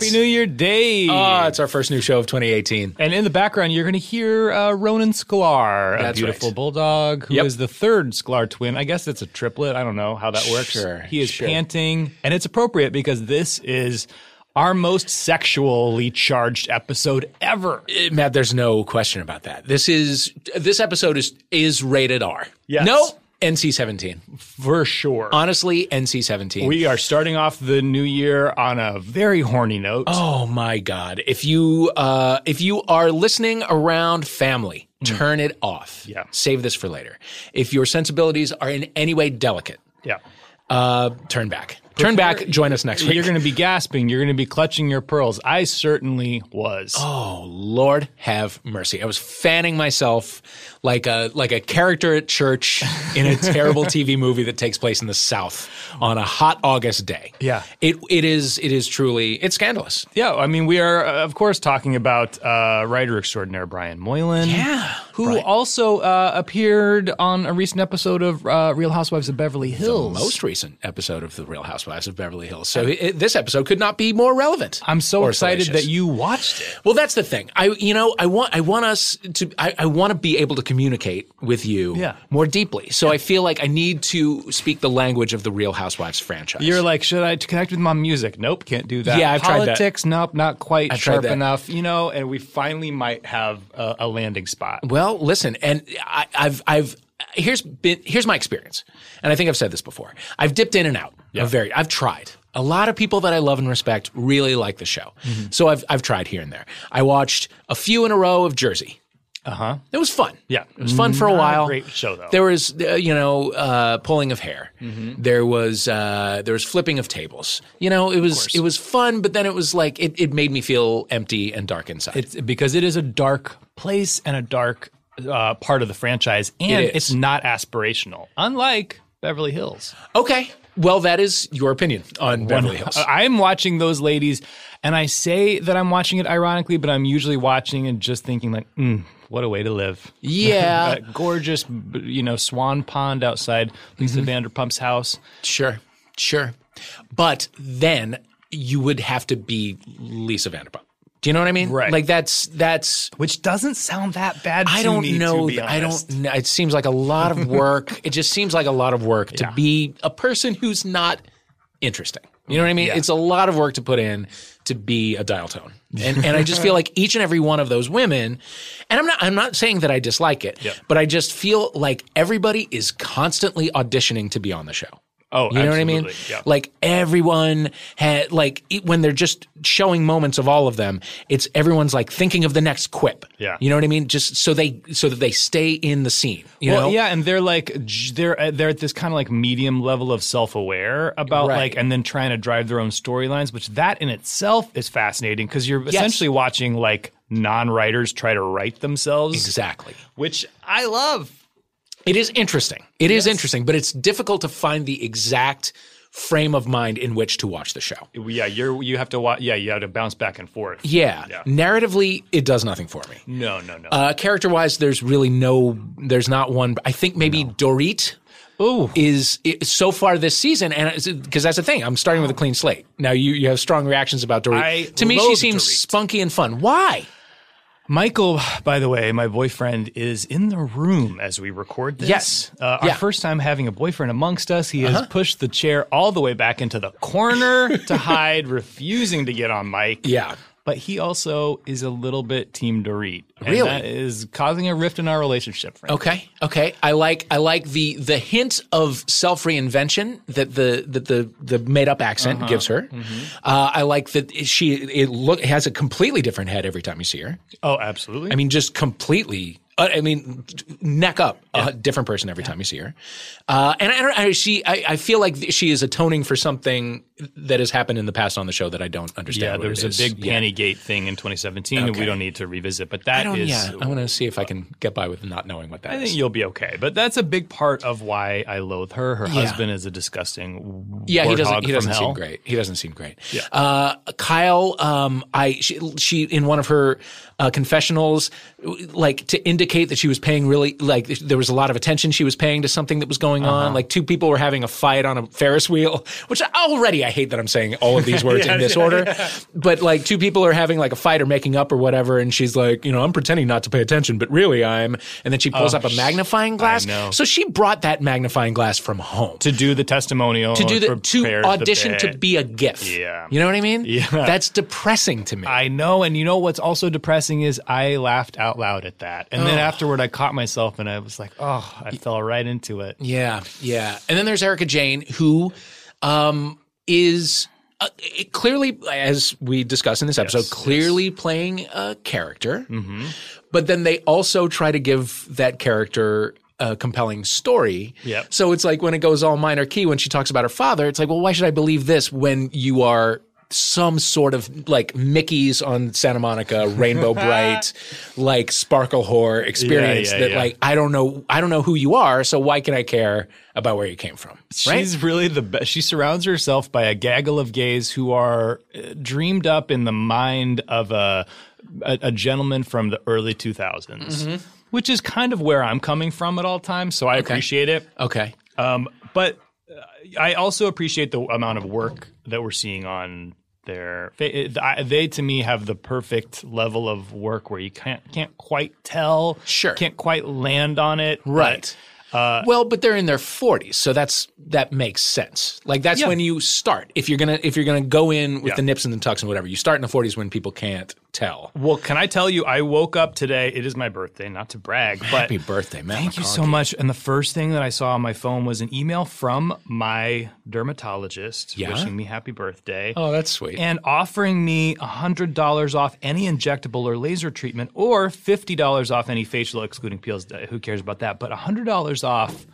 Happy New Year, Dave. Oh, it's our first new show of 2018. and in the background, you're going to hear uh, Ronan Sklar, a beautiful right. bulldog who is Yep. the third Sklar twin. I guess it's a triplet. I don't know how that works. Sure, He is sure. panting, and it's appropriate because this is our most sexually charged episode ever. Uh, Matt, there's no question about that. This is this episode is is rated R. Yes. No, NC-17. For sure. Honestly, NC-17. we are starting off the new year on a very horny note. Oh my God! If you uh, if you are listening around family, turn it off. Yeah. Save this for later. If your sensibilities are in any way delicate, Yeah. uh, turn back. Turn back. Join us next week. You're going to be gasping. You're going to be clutching your pearls. I certainly was. Oh Lord, have mercy! I was fanning myself like a like a character at church in a terrible TV movie that takes place in the South on a hot August day. Yeah. it it is it is truly it's scandalous. Yeah, I mean, we are, uh, of course, talking about uh, writer extraordinaire Brian Moylan. Yeah, Who Brian. also uh, appeared on a recent episode of uh, Real Housewives of Beverly Hills. Most recent episode of the Real Housewives of Beverly Hills. So it, this episode could not be more relevant. I'm so excited salacious. that you watched it. Well, that's the thing. I, you know, I want, I want us to, I, I want to be able to communicate with you Yeah. more deeply. So I feel like I need to speak the language of the Real Housewives franchise. You're like, should I connect with my music? Nope, can't do that. Yeah, I've tried that. Politics, nope, not quite I've sharp enough. You know, and we finally might have a, a landing spot. Well, listen, and I, I've, I've, here's been, here's my experience, and I think I've said this before. I've dipped in and out. Yeah. Very, I've tried. A lot of people that I love and respect really like the show, Mm-hmm. so I've, I've tried here and there. I watched a few in a row of Jersey. Uh huh. It was fun. Yeah. it was fun for a Not a while. great show, though. There was, uh, you know, uh, pulling of hair. Mm-hmm. There was, uh, there was flipping of tables. You know, it was, it was fun, but then it was like it, it made me feel empty and dark inside. It's because it is a dark place and a dark uh, part of the franchise, and It is. it's not aspirational, unlike Beverly Hills. okay, well, that is your opinion on Beverly Hills. I'm watching those ladies, and I say that I'm watching it ironically, but I'm usually watching and just thinking like, mm, what a way to live. Yeah, That gorgeous, you know, swan pond outside Lisa Mm-hmm. Vanderpump's house. sure, sure. But then you would have to be Lisa Vanderpump. Do you know what I mean? Right. Like that's that's Which doesn't sound that bad. I don't me, know. I don't. know. It seems like a lot of work. it just seems like a lot of work to Yeah. be a person who's not interesting. You know what I mean? Yeah. It's a lot of work to put in to be a dial tone, and and I just feel like each and every one of those women, and I'm not I'm not saying that I dislike it, Yeah. but I just feel like everybody is constantly auditioning to be on the show. Oh, You know what I mean? Yeah. Like everyone had like e- when they're just showing moments of all of them, it's everyone's like thinking of the next quip. Yeah. You know what I mean? Just so they so that they stay in the scene. You well, know? yeah, and they're like they're uh, they're at this kind of like medium level of self aware about Right. like, and then trying to drive their own storylines, which that in itself is fascinating because you're essentially watching like non writers try to write themselves, Exactly. which I love. It is interesting. It is interesting, but it's difficult to find the exact frame of mind in which to watch the show. Yeah, you're you have to watch. Yeah, you have to bounce back and forth. Yeah. Yeah. Narratively, it does nothing for me. No, no, no. Uh, character wise, there's really no, there's not one. I think maybe Dorit Ooh, is, is so far this season, and because that's the thing, I'm starting with a clean slate. Now you you have strong reactions about Dorit. I to me, she seems Dorit. spunky and fun. Why? Michael, by the way, my boyfriend is in the room as we record this. Yes. Uh, our Yeah. Uh-huh. first time having a boyfriend amongst us. He has pushed the chair all the way back into the corner to hide, refusing to get on mic. Yeah. But he also is a little bit Team Dorit. And Really? That is causing a rift in our relationship, frankly. Okay. Okay. I like I like the the hint of self reinvention that the that the the made up accent Uh-huh. gives her. Mm-hmm. Uh, I like that she it look has a completely different head every time you see her. Oh, absolutely. I mean, just completely. Uh, I mean, neck up, a different person every time you see her. Uh, and I, don't- I, she, I, I feel like she is atoning for something that has happened in the past on the show that I don't understand. yeah, there was a is. big Yeah. Puppygate thing in 2017 that we don't need to revisit. But I that don't. is, yeah, I want to see if I can get by with not knowing what that I is. think you'll be okay. But that's a big part of why I loathe her. Her husband is a disgusting Yeah, he doesn't. He from doesn't hell. seem great. He doesn't seem great. Yeah. Uh, Kyle, um, I she, she in one of her uh, confessionals, like to indicate that she was paying really like there was a lot of attention she was paying to something that was going Uh-huh. on. Like two people were having a fight on a Ferris wheel, which already I hate that I'm saying all of these words in this order. But like two people are having like a fight or making up or whatever, and she's like, you know, I'm pretending not to pay attention, but really I'm. And then she pulls up a magnifying glass. So she brought that magnifying glass from home to do the testimonial to do the to prepare the audition to be a GIF. Yeah. you know what I mean. Yeah. that's depressing to me. I know, and you know what's also depressing is I laughed out loud at that, and then Oh. afterward I caught myself and I was like, oh, I fell right into it. Yeah, yeah. And then there's Erika Jayne, who um, is uh, clearly, as we discussed in this episode, Yes, clearly playing a character. But then they also try to give that character a compelling story. Yep. So it's like when it goes all minor key when she talks about her father, it's like, well, why should I believe this when you are some sort of like Mickey's on Santa Monica, Rainbow Bright, like sparkle whore experience yeah, that yeah. like I don't know I don't know who you are, so why can I care about where you came from? Right? She's really the best. She surrounds herself by a gaggle of gays who are uh, dreamed up in the mind of a a, a gentleman from the early 2000s, Mm-hmm. which is kind of where I'm coming from at all times. So I appreciate it. okay. Um, but uh, I also appreciate the amount of work that we're seeing on their. They, they to me have the perfect level of work where you can't can't quite tell, Sure. can't quite land on it, but, Right. uh, well, but they're in their 40s, so that's that makes sense. Like that's Yeah. when you start. If you're gonna if you're gonna go in with Yeah. the nips and the tucks and whatever, you start in the 40s when people can't tell. Well, can I tell you? I woke up today. It is my birthday, not to brag, but Happy birthday, man! Thank you so much. And the first thing that I saw on my phone was an email from my dermatologist Yeah? wishing me happy birthday. Oh, that's sweet. and offering me $100 off any injectable or laser treatment or $50 off any facial excluding peels. Who cares about that? But $100 off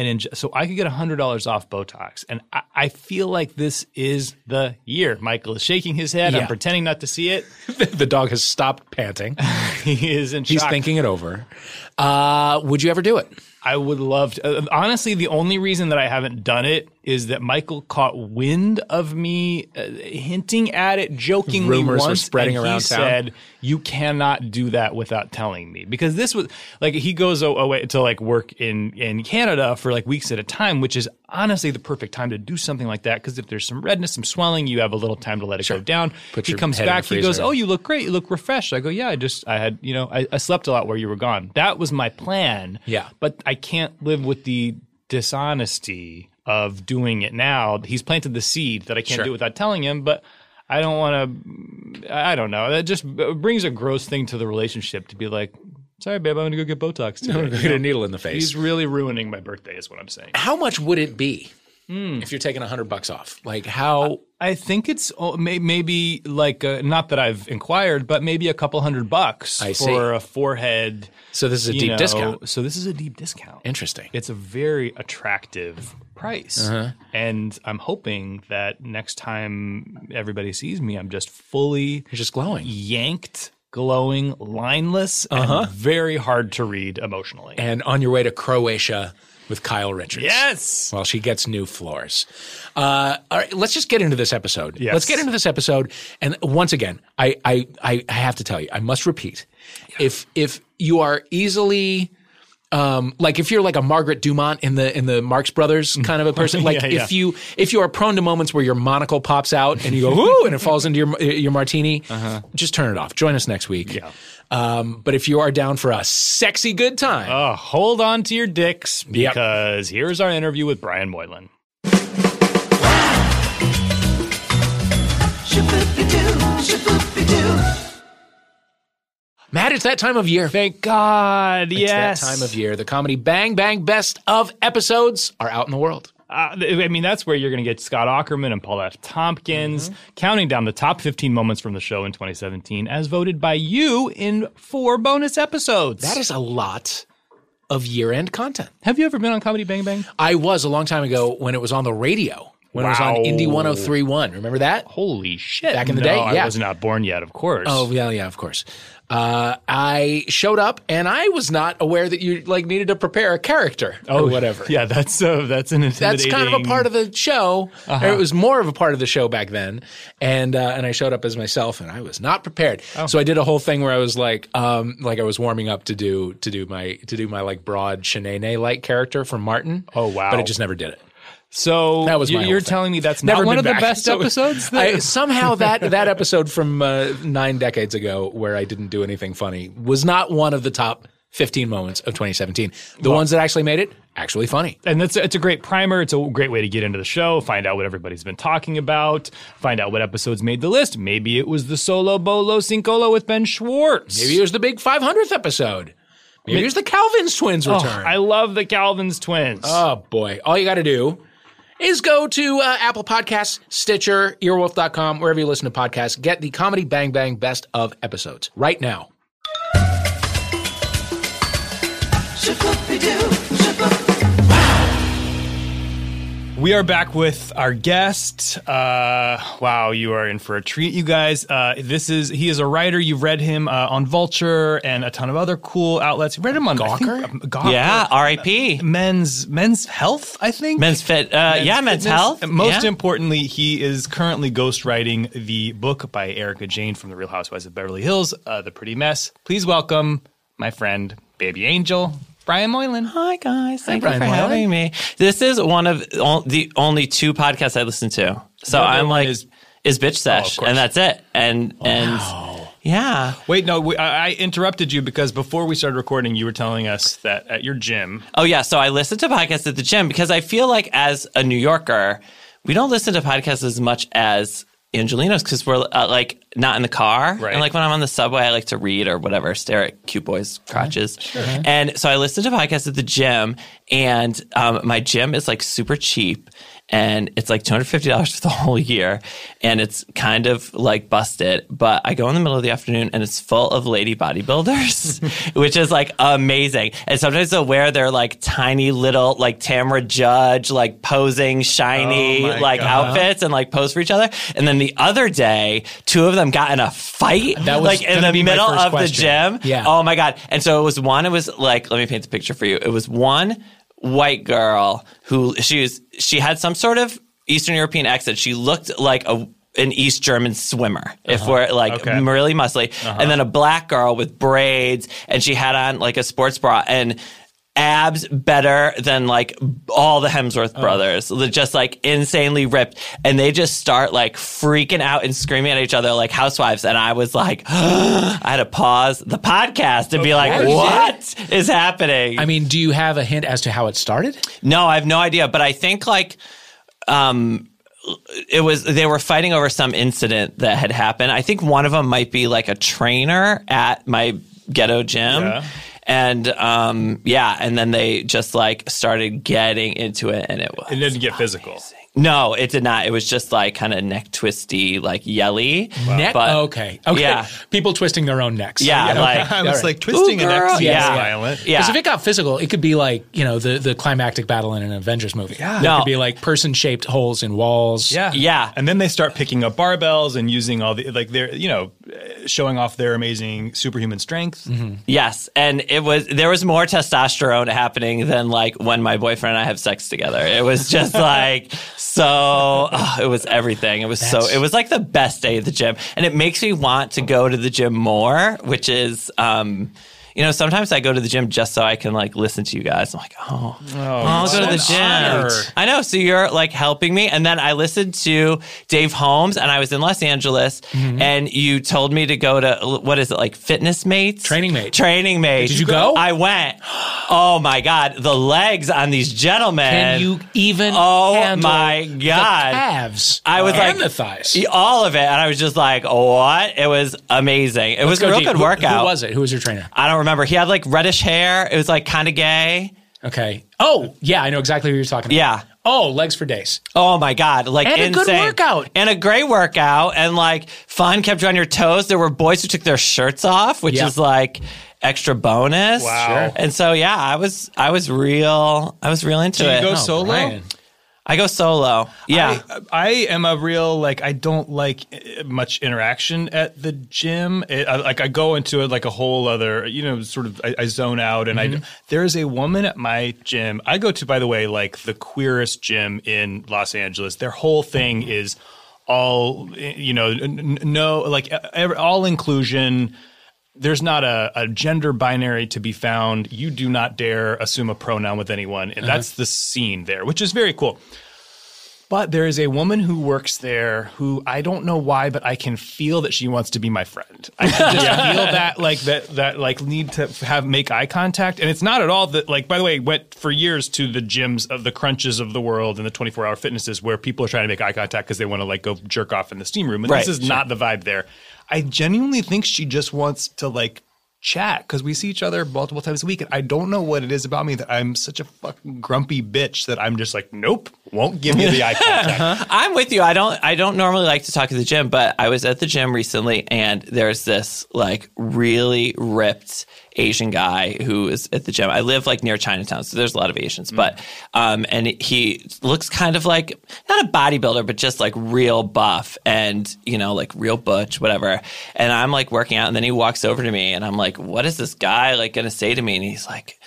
an inj- so I could get $100 off Botox. And I, I feel like this is the year. Michael is shaking his head. Yeah. I'm pretending not to see it. the dog has stopped panting. he is in He's shock. thinking it over. Uh, would you ever do it? I would love to. uh, honestly, the only reason that I haven't done it is that Michael caught wind of me uh, hinting at it jokingly Rumors were once, spreading and around he town. said, "You cannot do that without telling me," because this was like he goes away to like work in in Canada for like weeks at a time, which is honestly the perfect time to do something like that. Because if there's some redness, some swelling, you have a little time to let it go down. Put he comes head in the back, he goes, "Oh, you look great. You look refreshed." I go, "Yeah, I just I had you know I, I slept a lot where you were gone. That was my plan." Yeah. but I can't live with the dishonesty of doing it now. He's planted the seed that I can't Sure. do without telling him, but I don't want to. I don't know. That just brings a gross thing to the relationship to be like, "Sorry, babe, I'm going to go get Botox today." Get a needle in the face. He's really ruining my birthday, is what I'm saying. how much would it be Hmm. if you're taking a hundred bucks off? Like how? I think it's oh, maybe like uh, not that I've inquired, but maybe a couple hundred bucks for a forehead. So this is a deep know, discount. So this is a deep discount. Interesting. it's a very attractive price. Uh-huh. And I'm hoping that next time everybody sees me, I'm just fully You're just glowing. yanked, glowing, lineless, Uh-huh. and very hard to read emotionally. And on your way to Croatia with Kyle Richards. yes. While she gets new floors. Uh, all right, let's just get into this episode. Yes. Let's get into this episode. And once again, I, I, I have to tell you, I must repeat, if if you are easily um, like if you're like a Margaret Dumont in the in the Marx Brothers kind of a person, like Yeah, yeah. if you if you are prone to moments where your monocle pops out and you go whoo and it falls into your your martini, just turn it off. Join us next week. Uh-huh. Yeah. Um, but if you are down for a sexy good time, Uh, hold on to your dicks Yep. because here's our interview with Brian Moylan. Matt, it's that time of year. Thank God. It's yes. that time of year. The comedy Bang Bang Best of episodes are out in the world. Uh, I mean, that's where you're going to get Scott Aukerman and Paul F. Tompkins Mm-hmm. counting down the top 15 moments from the show in 2017, as voted by you in four bonus episodes. That is a lot of year end content. Have you ever been on Comedy Bang Bang? I was a long time ago when it was on the radio. When it was on Wow. Indie 1031. Remember that? Holy shit! Back in the No, day? Yeah. I was not born yet. Of course. Oh yeah, yeah, of course. Uh, I showed up and I was not aware that you like needed to prepare a character or whatever. Yeah, that's uh, that's an That's kind of a part of the show. Uh-huh. It was more of a part of the show back then, and uh, and I showed up as myself, and I was not prepared. Oh. So I did a whole thing where I was like, um, like I was warming up to do to do my to do my like broad Shanae like character from Martin. Oh, wow. But I just never did it. So That was you- my whole you're thing. telling me that's Never not one been of the best So episodes. I, somehow that that episode from uh, nine decades ago, where I didn't do anything funny, was not one of the top 15 moments of 2017. The ones that actually made it actually funny. and that's it's a great primer. It's a great way to get into the show, find out what everybody's been talking about, find out what episodes made the list. Maybe it was the solo bolo cincolo with Ben Schwartz. Maybe it was the big 500th episode. Maybe it was the Calvin's twins Oh, return. I love the Calvin's twins. Oh boy. All you got to do is go to uh, Apple Podcasts, Stitcher, earwolf.com, wherever you listen to podcasts. Get the Comedy Bang Bang Best of episodes right now. We are back with our guest. Uh, wow, you are in for a treat, you guys. Uh, this is he is a writer. You've read him uh, on Vulture and a ton of other cool outlets. You read him on I think, Gawker? um, Gawker. Yeah, R.I.P. Men's Men's Health, I think. Men's Fit. Uh, yeah, Men's Fitness. Health. Most yeah. importantly, he is currently ghostwriting the book by Erika Jayne from The Real Housewives of Beverly Hills, uh, The Pretty Mess. Please welcome my friend, Baby Angel, Brian Moylan. Hi guys, thank you for having me. This is one of o- the only two podcasts I listen to. So The other I'm one like, is- is, Bitch oh, Sesh, course. and that's it. And and yeah. Wait, no, we, I, I interrupted you because before we started recording, you were telling us that at your gym, Oh yeah. So I listen to podcasts at the gym because I feel like as a New Yorker, we don't listen to podcasts as much as Angelenos because we're uh, like not in the car. Right. And like when I'm on the subway, I like to read or whatever, stare at cute boys' crotches. And so I listen to podcasts at the gym, and um, my gym is like super cheap. And it's like $250 for the whole year. And it's kind of like busted. But I go in the middle of the afternoon and it's full of lady bodybuilders, which is like amazing. And sometimes they'll wear their like tiny little, like Tamra Judge, like posing shiny, Oh like God. outfits and like pose for each other. And then the other day, two of them got in a fight, That was like in the middle of question. the gym. Yeah. Oh my god! And so it was one. It was like, let me paint the picture for you. It was one white girl who she was. She had some sort of Eastern European accent. She looked like a an East German swimmer, if we're like Uh-huh. Okay. really muscly, and then a black girl with braids, and she had on like a sports bra and abs better than like all the Hemsworth Oh. brothers, They're just like insanely ripped, and they just start like freaking out and screaming at each other like housewives, and I was like, I had to pause the podcast and be like, what is happening? I mean, do you have a hint as to how it started? No, I have no idea, but I think like um it was they were fighting over some incident that had happened. I think one of them might be like a trainer at my ghetto gym. Yeah. And um yeah, and then they just like started getting into it and it was it didn't get physical. No, it did not. It was just like kind of neck twisty, like yelly. Neck? But- okay. Okay. Yeah. People twisting their own necks. Yeah, like I was right. like twisting Ooh, an girl. X Yeah. violent. yeah. Because if it got physical, it could be like you know the the climactic battle in an Avengers movie. Yeah, it could be like person shaped holes in walls. Yeah. Yeah. And then they start picking up barbells and using all the, like, they're, you know, uh, showing off their amazing superhuman strength. Yes, and it was there was more testosterone happening than like when my boyfriend and I have sex together. It was just like so. oh, it was everything. It was so. It was like the best day at the gym, and it makes me want to go to the gym more. Which is, um, you know, sometimes I go to the gym just so I can like listen to you guys. I'm like, oh, I'll go to the gym. honor. I know. So you're like helping me. And then I listened to Dave Holmes and I was in Los Angeles Mm-hmm. and you told me to go to, what is it, like Fitness Mates? Training Mates. Training Mates. Did you go? I went. Oh my God. The legs on these gentlemen. Can you even? Oh my the God. calves. I was and like, the thighs. all of it. And I was just like, what? It was amazing. It was Let's go a real deep. good Who- workout. Who was it? Who was your trainer? I don't remember. He had like reddish hair. It was like kind of gay. Okay. Oh, yeah, I know exactly who you're talking about. Yeah. Oh, legs for days. Oh my god! Like And a good workout. and a great workout, and like fun kept you on your toes. There were boys who took their shirts off, which Yeah. is like extra bonus. Wow. Sure. And so yeah, I was I was real I was real into Do you it. go Oh, solo? Brian. I go solo. Yeah. I, I am a real like I don't like uh, much interaction at the gym. It, I, like I go into it like a whole other, you know, sort of I, I zone out. And I mm-hmm. there is a woman at my gym. I go to, by the way, like the queerest gym in Los Angeles. Their whole thing is all eh, you know, no like ev- all inclusion there's not a, a gender binary to be found. You do not dare assume a pronoun with anyone. And uh-huh. that's the scene there, which is very cool. But there is a woman who works there who I don't know why, but I can feel that she wants to be my friend. I can just feel that like that that like need to have make eye contact. And it's not at all that like by the way, went for years to the gyms of the crunches of the world and the 24 hour fitnesses where people are trying to make eye contact because they want to like go jerk off in the steam room. And Right, this is not the vibe there. I genuinely think she just wants to like chat because we see each other multiple times a week. And I don't know what it is about me that I'm such a fucking grumpy bitch that I'm just like, nope, won't give you the eye uh-huh. contact. I'm with you. I don't I don't normally like to talk at the gym, but I was at the gym recently and there's this like really ripped Asian guy who is at the gym. I live like near Chinatown, so there's a lot of Asians. But um and he looks kind of like not a bodybuilder, but just like real buff and you know, like real butch, whatever. And I'm like working out and then he walks over to me and I'm like, what is this guy like gonna say to me? And he's like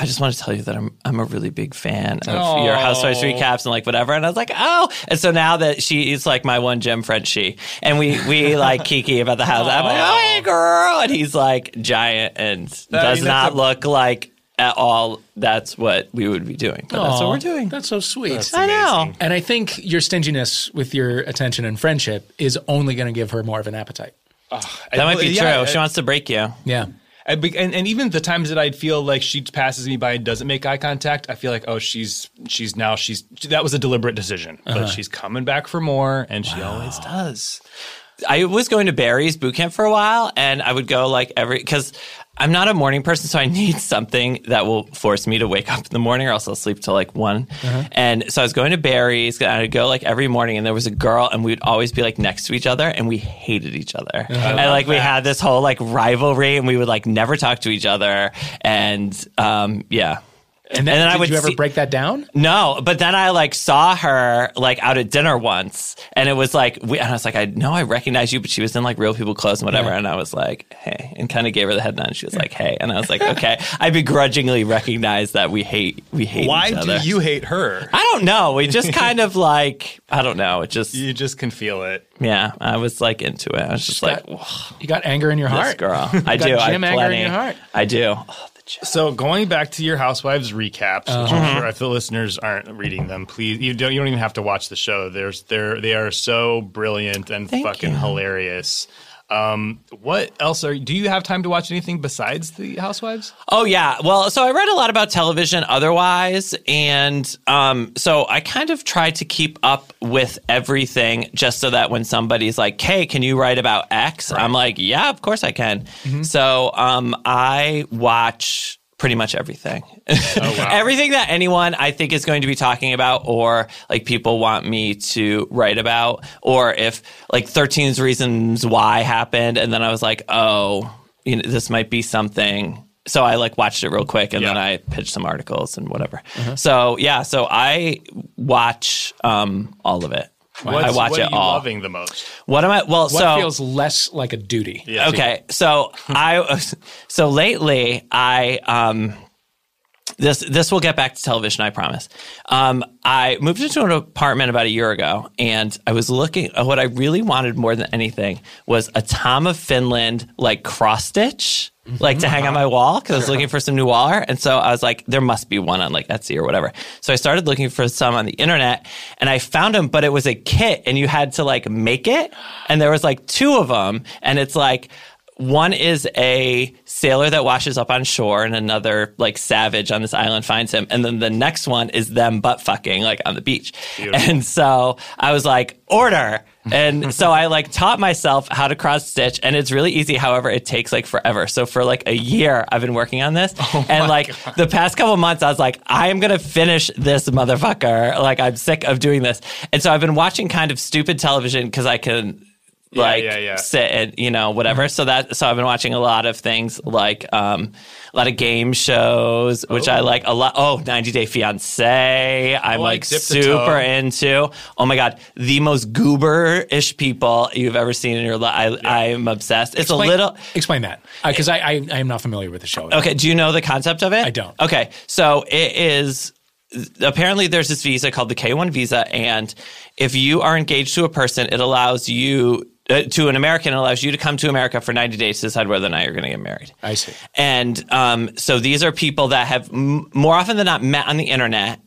I just want to tell you that I'm I'm a really big fan of your Housewives recaps and like whatever. And I was like, oh. And so now that she is like my one gem friend, she and we we like kiki about the house. I'm like, oh hey girl, and he's like giant and does that's not a- look like at all. That's what we would be doing. But that's what we're doing. That's so sweet. I know. And I think your stinginess with your attention and friendship is only going to give her more of an appetite. That might be Yeah, true. I- she wants to break you. Yeah. And, and, even the times that I'd feel like she passes me by and doesn't make eye contact, I feel like, oh, she's she's now she's that was a deliberate decision, but uh-huh. she's coming back for more, and she always does. I was going to Barry's boot camp for a while, and I would go like every because I'm not a morning person, so I need something that will force me to wake up in the morning, or else I'll sleep till like one. And so I was going to Barry's, and I'd go like every morning, and there was a girl, and we'd always be like next to each other, and we hated each other, and like we had this whole like rivalry, and we would like never talk to each other, and um, yeah. And then, And then I did would you ever see- break that down? No, but then I like saw her like out at dinner once, and it was like, we, and I was like, I know I recognize you, but she was in like real people clothes and whatever, and I was like, hey, and kind of gave her the head nod. And she was like, hey, and I was like, okay, I begrudgingly recognize that we hate we hate Why each do other. you hate her? I don't know. We just kind of like I don't know. It just You just can feel it. yeah. I was like into it. I was just like, got- You got anger in your this heart. girl. I got do. I gym have anger in plenty. your heart. I do. Oh, the gym. So going back to your Housewives recaps, which I'm uh-huh. sure if the listeners aren't reading them, please you don't you don't even have to watch the show. There's they're they are so brilliant and Thank fucking you. hilarious. Um, what else are do you have time to watch anything besides the Housewives? Oh yeah. Well, so I read a lot about television otherwise and um so I kind of try to keep up with everything just so that when somebody's like, "Hey, can you write about X?" I'm like, "Yeah, of course I can." So, um I watch pretty much everything. everything that anyone I think is going to be talking about or like people want me to write about or if like 13's reasons why happened and then I was like, "Oh, you know, this might be something so I like watched it real quick and then I pitched some articles and whatever. So yeah, so I watch um, all of it. I watch what it are you all. loving the most? What am I? Well, What so feels less like a duty? Yeah. okay, so I so lately I um this this will get back to television, I promise. Um, I moved into an apartment about a year ago, and I was looking. What I really wanted more than anything was a Tom of Finland like cross stitch, like to hang on my wall because I was looking for some new wall art. And so I was like, there must be one on like Etsy or whatever. So I started looking for some on the internet, and I found them, but it was a kit, and you had to like make it, and there was like two of them, and it's like one is a sailor that washes up on shore and another like savage on this island finds him. And then the next one is them butt fucking like on the beach. And so i was like order and so i like taught myself how to cross stitch and it's really easy however it takes like forever. So for like a year i've been working on this. Oh and like the past couple months i was like i am gonna finish this motherfucker. Like i'm sick of doing this. And so i've been watching kind of stupid television because i can like yeah, yeah. sit and you know whatever. So that so I've been watching a lot of things like um a lot of game shows, which I like a lot. Oh, 90 Day Fiance. I'm Oh, like like Dip the super Toe. into. Oh my god, the most goober-ish people you've ever seen in your life. I I'm obsessed. It's Explain- a little Explain that because I, I I am not familiar with the show. Okay, do you know the concept of it? I don't. Okay, so it is apparently there's this visa called the K1 visa, and if you are engaged to a person, it allows you. Uh, to an American, allows you to come to America for 90 days to decide whether or not you're going to get married. I see. And um, so these are people that have m- more often than not met on the internet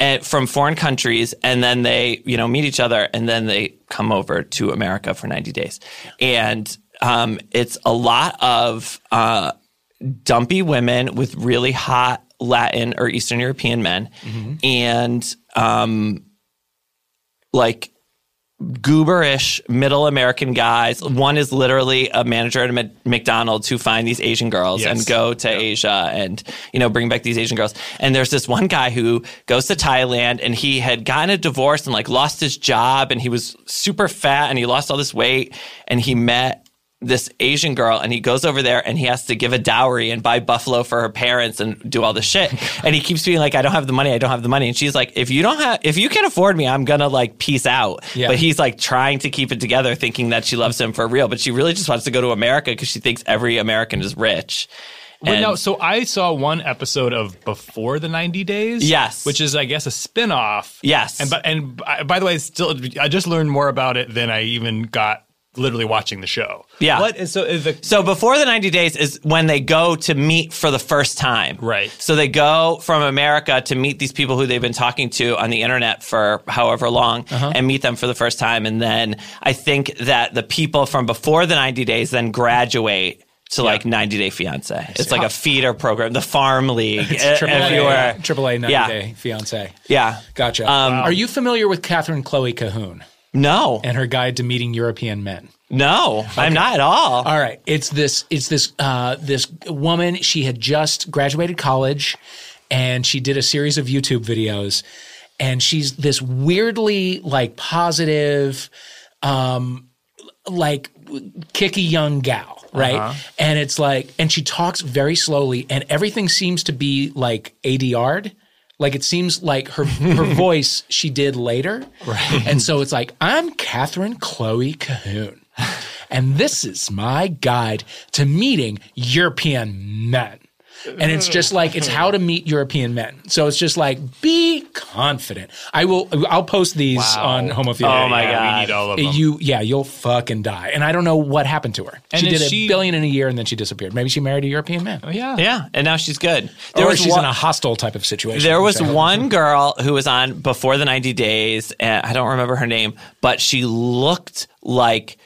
and from foreign countries, and then they, you know, meet each other, and then they come over to America for 90 days. And um, it's a lot of uh, dumpy women with really hot Latin or Eastern European men, and um, like gooberish middle American guys. One is literally a manager at a McDonald's who find these Asian girls Yes. and go to Asia and you know bring back these Asian girls. And there's this one guy who goes to Thailand and he had gotten a divorce and like lost his job and he was super fat and he lost all this weight and he met this Asian girl and he goes over there and he has to give a dowry and buy buffalo for her parents and do all this shit. and he keeps being like, I don't have the money. I don't have the money. And she's like, if you don't have, if you can afford me, I'm to like peace out. Yeah. But he's like trying to keep it together, thinking that she loves him for real. But she really just wants to go to America because she thinks every American is rich. And- no, so I saw one episode of Before the 90 Days. Yes. Which is, I guess, a spin off. Yes. And, and by the way, still, I just learned more about it than I even got literally watching the show. Yeah. What is so is the So before the 90 days is when they go to meet for the first time. Right. So they go from America to meet these people who they've been talking to on the internet for however long Uh-huh. and meet them for the first time. And then I think that the people from before the 90 days then graduate to like 90 Day Fiance. It's like a feeder program, the Farm League. if Triple you were- A, Triple A 90 Yeah. Day fiance. Yeah. Gotcha. Um, Are you familiar with Catherine Chloe Cahoon No. and her guide to meeting European men? No, I'm not at all. All right, it's this it's this uh, this woman. She had just graduated college, and she did a series of YouTube videos, and she's this weirdly like positive, um, like kicky young gal, right? And it's like, and she talks very slowly, and everything seems to be like ADR'd. Like it seems like her her voice she did later, right? And so it's like I'm Catherine Chloe Cahoon, and this is my guide to meeting European men. And it's just like it's how to meet European men. So it's just like be confident. I will. I'll post these on Homophilia. Oh my yeah, God. we need all of them. You yeah, you'll fucking die. And I don't know what happened to her. And she did a she- billion in a year and then she disappeared. Maybe she married a European man. Oh, yeah. Yeah, and now she's good. There or was she's one- in a hostile type of situation. There was I hope- one girl who was on before the 90 days, and I don't remember her name, but she looked like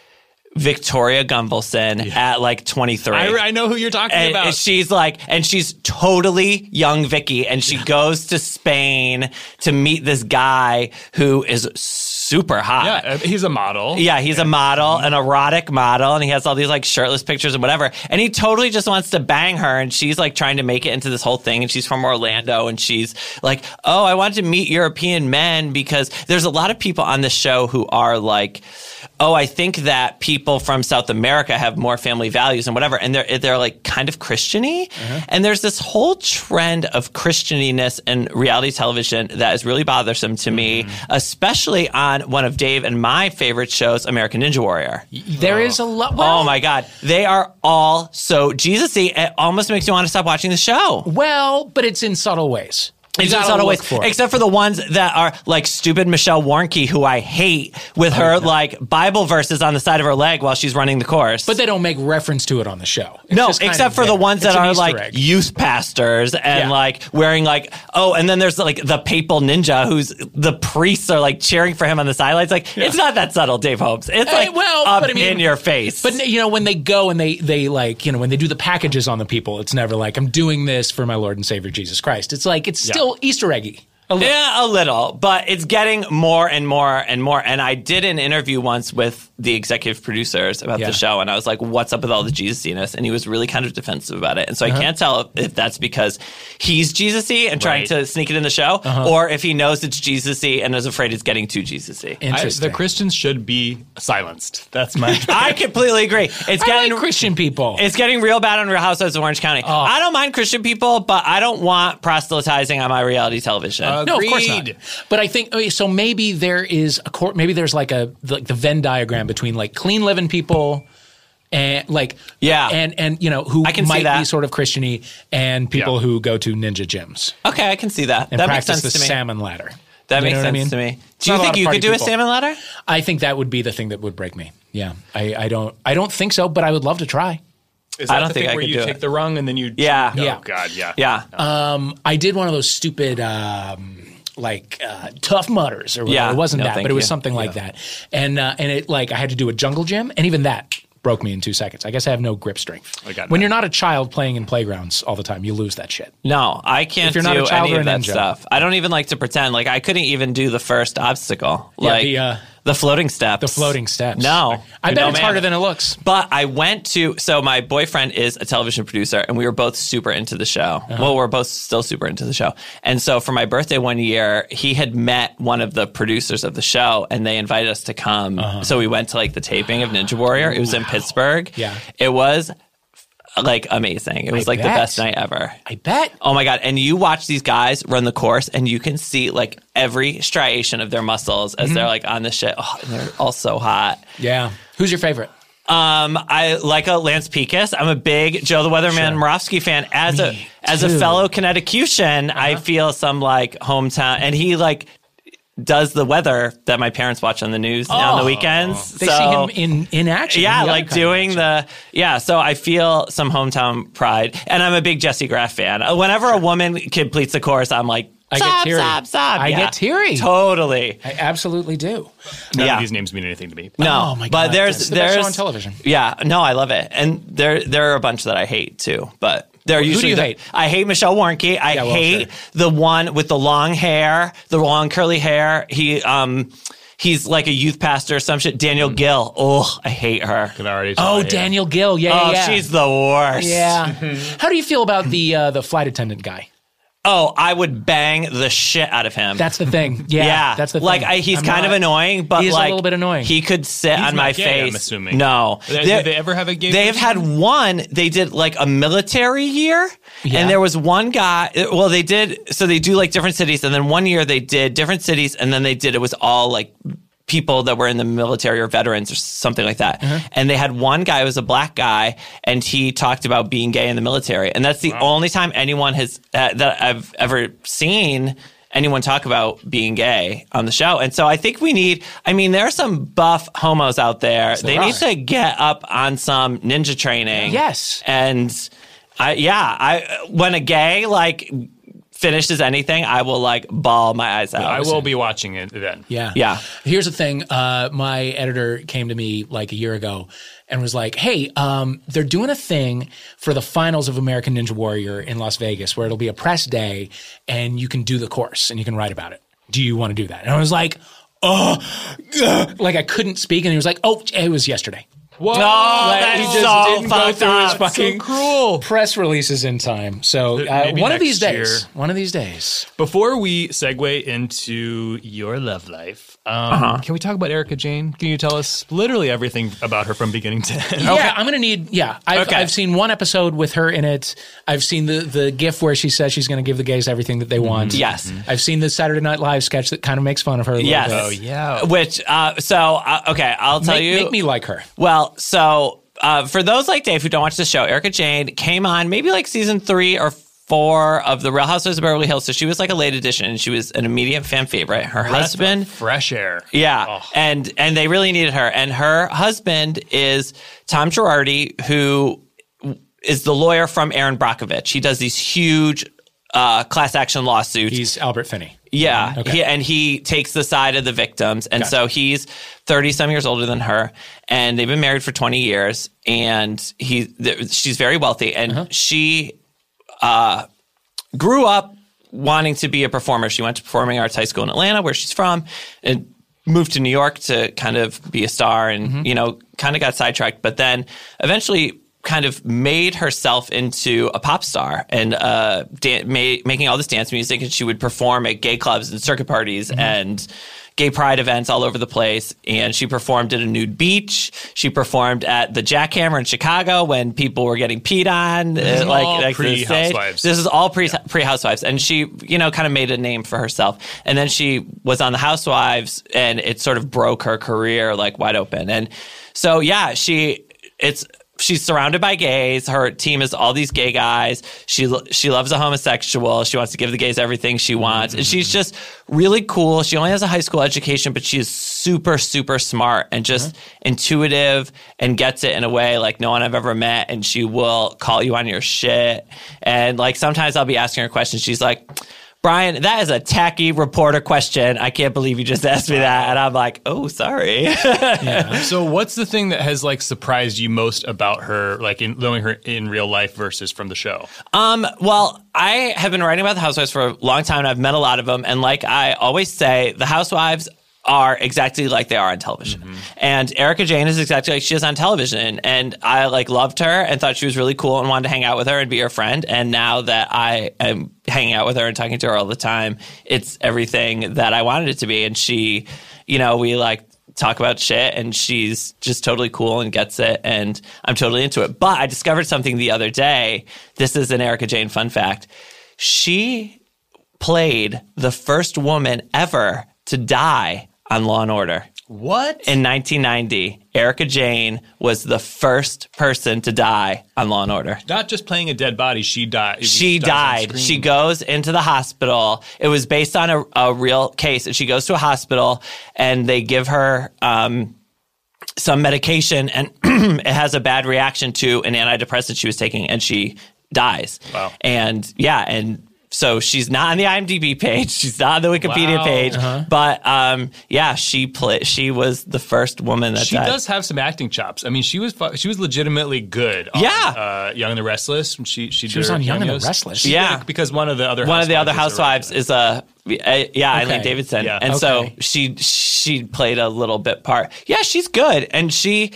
Victoria Gunvalson at like 23. I, I know who you're talking and about. she's like, and she's totally young Vicky, and she goes to Spain to meet this guy who is super hot. yeah, uh, he's a model. Yeah, he's a model, mm-hmm. an erotic model, and he has all these like shirtless pictures and whatever. And he totally just wants to bang her, and she's like trying to make it into this whole thing. And she's from Orlando, and she's like, "Oh, I want to meet European men because there's a lot of people on the show who are like." Oh, I think that people from South America have more family values and whatever, and they're they're like kind of Christiany, uh-huh. and there's this whole trend of Christianiness in reality television that is really bothersome to me, mm-hmm. especially on one of Dave and my favorite shows, American Ninja Warrior. There is a lot. oh my God, they are all so Jesus-y. It almost makes me want to stop watching the show. Well, but it's in subtle ways. It's in gotta subtle look ways, for except for the ones that are like stupid Michelle Warnky, who I hate, with her like Bible verses on the side of her leg while she's running the course. But they don't make reference to it on the show. It's no, except for the ones It's that are Easter like egg. youth pastors and Yeah. like wearing like oh, and then there's like the papal ninja who's the priests are like cheering for him on the sidelines. Like it's not that subtle, Dave Holmes. It's Hey, like well, up I mean- in your face. But you know, when they go and they they like you know when they do the packages on the people, it's never like I'm doing this for my Lord and Savior Jesus Christ. It's like it's still Easter eggy. Yeah, a little, but it's getting more and more and more. And I did an interview once with the executive producers about Yeah. the show, and I was like, "What's up with all the Jesus-iness?" And he was really kind of defensive about it. And so Uh-huh. I can't tell if that's because he's Jesus-y and trying Right. to sneak it in the show, Uh-huh. or if he knows it's Jesus-y and is afraid it's getting too Jesus-y. I, Interesting. the Christians should be silenced. That's my. I completely agree. It's I getting like Christian people. It's getting real bad on Real Housewives of Orange County. Oh. I don't mind Christian people, but I don't want proselytizing on my reality television. Uh, no, of course not. But I think okay, so. Maybe there is a court. Maybe there's like a like the Venn diagram between like clean living people and like Yeah. and and you know who I can see might that. be sort of Christiany and people Yeah. who go to ninja gyms okay, I can see that. and that makes sense the to me. salmon ladder. That You makes sense I mean? to me. It's Do you not a lot think you could do people. a salmon ladder? I think that would be the thing that would break me. Yeah, I, I don't I don't think so, but I would love to try. Is I don't the think thing I where could you do take it. the rung and then you. Yeah. Oh Yeah. God, yeah. Yeah. I did one of those stupid um, like uh, Tough Mudders or whatever. Yeah, it wasn't no, that, thank but it was you. something like that. And uh, and it like I had to do a jungle gym, and even that broke me in two seconds. I guess I have no grip strength. I got when that. you're not a child playing in playgrounds all the time, you lose that shit. No, I can't If you're not do a child any or of a that ninja. stuff. I don't even like to pretend. Like I couldn't even do the first obstacle. Yeah, like the, uh, the floating steps. The floating steps. No. I bet No, it's ma'am. harder than it looks. But I went to so my boyfriend is a television producer, and we were both super into the show. Uh-huh. Well, we're both still super into the show. And so for my birthday one year, he had met one of the producers of the show, and they invited us to come. So we went to like the taping of Ninja Warrior. It was in Pittsburgh. Uh-huh. Yeah. it was like amazing. It was I like bet. the best night ever. I bet. Oh my god! And you watch these guys run the course, and you can see like every striation of their muscles as Mm-hmm. they're like on the shit. Oh, and they're all so hot. Yeah. Who's your favorite? Um, I like a Lance Pekus. I'm a big Joe the Weatherman Moravsky fan. As a as a too. Uh-huh. fellow Connecticutian, I feel some like hometown, and he like does the weather that my parents watch on the news on the weekends. Oh. They So- see him in in action. yeah, in like other kind of doing the yeah. So I feel some hometown pride, and I'm a big Jessie Graff fan. Uh, Whenever a woman completes a course, I'm like, I get stop, teary. stop, stop. I Yeah. get teary. Totally. I absolutely do. None Yeah. of these names mean anything to me. No, Oh my but there's it's the best show there's on television. Yeah, no, I love it, and there there are a bunch that I hate too, but. They're do usually you the- hate? I hate Michelle Warnky. I Yeah, well, hate sure. the one with the long hair, the long curly hair. He um he's like a youth pastor or some shit. Daniel Gill. Oh, I hate her. Can I already tell Oh, I. Daniel Gill. Yeah, Oh, yeah, yeah. she's the worst. Yeah. How do you feel about the uh, the flight attendant guy? Oh, I would bang the shit out of him. That's the thing. Yeah, yeah, that's the thing. like I, he's I'm kind not- of annoying, but He's a like little bit annoying. He could sit He's on not my gay, face. I'm assuming. No, Did- did they ever have a gay They have had one. They did like a military year, Yeah. and there was one guy. Well, they did. So they do like different cities, and then one year they did different cities, and then they did. It was all like people that were in the military or veterans or something like that. Uh-huh. And they had one guy who was a black guy, and he talked about being gay in the military, and that's the only time anyone has uh, that I've ever seen anyone talk about being gay on the show. And so I think we need, I mean, there are some buff homos out there. they there need to get up on some ninja training. Yes. And I, yeah, I, when a gay like finishes anything, I will like bawl my eyes out. I will be watching it then. Yeah. Yeah. Here's the thing. Uh, my editor came to me like a year ago and was like, hey, um, they're doing a thing for the finals of American Ninja Warrior in Las Vegas where it'll be a press day and you can do the course and you can write about it. Do you want to do that? And I was like, oh, ugh. like I couldn't speak. And he was like, oh, it was yesterday. Whoa, Like, that's he just so didn't go fucked through his up. fucking cruel. press releases in time. So uh, Maybe one of next these days, year. one of these days. Before we segue into your love life, um, Uh-huh. can we talk about Erika Jayne? Can you tell us literally everything about her from beginning to end? Yeah, I'm gonna need. Yeah, I've, Okay. I've seen one episode with her in it. I've seen the the gif where she says she's gonna give the gays everything that they want. Yes. I've seen the Saturday Night Live sketch that kind of makes fun of her. A Yes. bit. Oh yeah. Which, uh, so, uh, okay, I'll tell make, you. make me like her. Well, so uh, for those like Dave who don't watch the show, Erika Jayne came on maybe like season three or four of the Real Housewives of Beverly Hills. So she was like a late addition, and she was an immediate fan favorite. Her husband, fresh air. yeah, Oh. and and they really needed her. And her husband is Tom Girardi, who is the lawyer from Erin Brockovich. He does these huge uh, class action lawsuits. He's Albert Finney. Yeah, Okay. he, and he takes the side of the victims, and so he's thirty some years older than her, and they've been married for twenty years, and he th- she's very wealthy, and Uh-huh. she uh, grew up wanting to be a performer. She went to performing arts high school in Atlanta, where she's from, and moved to New York to kind of be a star and, you know, kind of got sidetracked, but then eventually kind of made herself into a pop star and uh, ma- making all this dance music. And she would perform at gay clubs and circuit parties and gay pride events all over the place. And she performed at a nude beach. She performed at the Jackhammer in Chicago when people were getting peed on. uh, like, all like to pre-Housewives. This is all pre pre Housewives, and she, you know, kind of made a name for herself. And then she was on the Housewives, and it sort of broke her career like wide open. And so, yeah, she, it's. She's surrounded by gays. Her team is all these gay guys. She she loves a homosexual. She wants to give the gays everything she wants, and she's just really cool. She only has a high school education, but she is super super smart and just uh-huh. intuitive and gets it in a way like no one I've ever met. And she will call you on your shit. And like sometimes I'll be asking her questions. She's like, Brian, that is a tacky reporter question. I can't believe you just asked me that. And I'm like, oh, sorry. So, what's the thing that has like surprised you most about her, like in knowing her in real life versus from the show? Um, well, I have been writing about the Housewives for a long time, and I've met a lot of them. And like I always say, the Housewives are exactly like they are on television. Mm-hmm. And Erika Jayne is exactly like she is on television. And I like loved her and thought she was really cool and wanted to hang out with her and be her friend. And now that I am hanging out with her and talking to her all the time, it's everything that I wanted it to be. And she, you know, we like talk about shit and she's just totally cool and gets it and I'm totally into it. But I discovered something the other day. This is an Erika Jayne fun fact. She played the first woman ever to die on Law and Order. What? In 1990, Erika Jayne was the first person to die on Law and Order. Not just playing a dead body, she died. She died. She goes into the hospital. It was based on a, a real case. And she goes to a hospital and they give her um, some medication and it has a bad reaction to an antidepressant she was taking and she dies. Wow. And yeah, and so she's not on the IMDb page. She's not on the Wikipedia Wow. page. But um, yeah, she play, She was the first woman that She died. does have some acting chops. I mean, she was she was legitimately good. On, Yeah. uh, Young and the Restless. She she, She was on Young and the. Restless. She Yeah. did, because one of the other one of the other housewives housewives is a uh, yeah Eileen Okay. Davidson, Yeah. and so she she played a little bit part. Yeah, she's good, and she.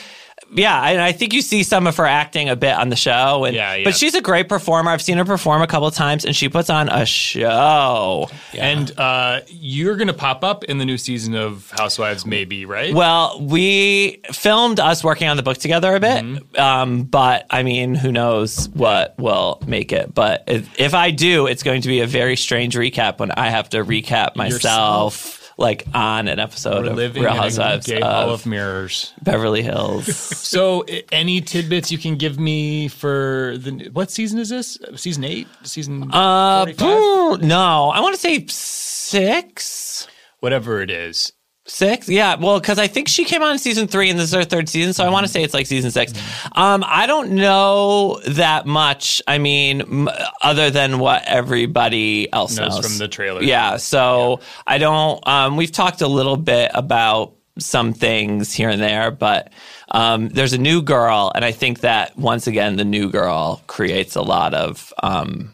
Yeah, and I think you see some of her acting a bit on the show, and Yeah, yeah. but she's a great performer. I've seen her perform a couple of times, and she puts on a show. And uh, you're going to pop up in the new season of Housewives, maybe, right? Well, we filmed us working on the book together a bit, Mm-hmm. um, but I mean, who knows what will make it? But if, if I do, it's going to be a very strange recap when I have to recap myself. Like on an episode We're of living Real Housewives gay hall of of mirrors. Beverly Hills. So, any tidbits you can give me for the what season is this? Season eight? Season Uh, 45? no, I want to say six. Whatever it is. Six? Yeah. Well, because I think she came on in season three and this is her third season. So I want to say it's like season 6 Um, I don't know that much. I mean, m- other than what everybody else Knows knows, from the trailer. Yeah. So I don't, um, we've talked a little bit about some things here and there, but um, there's a new girl. And I think that once again, the new girl creates a lot of, um,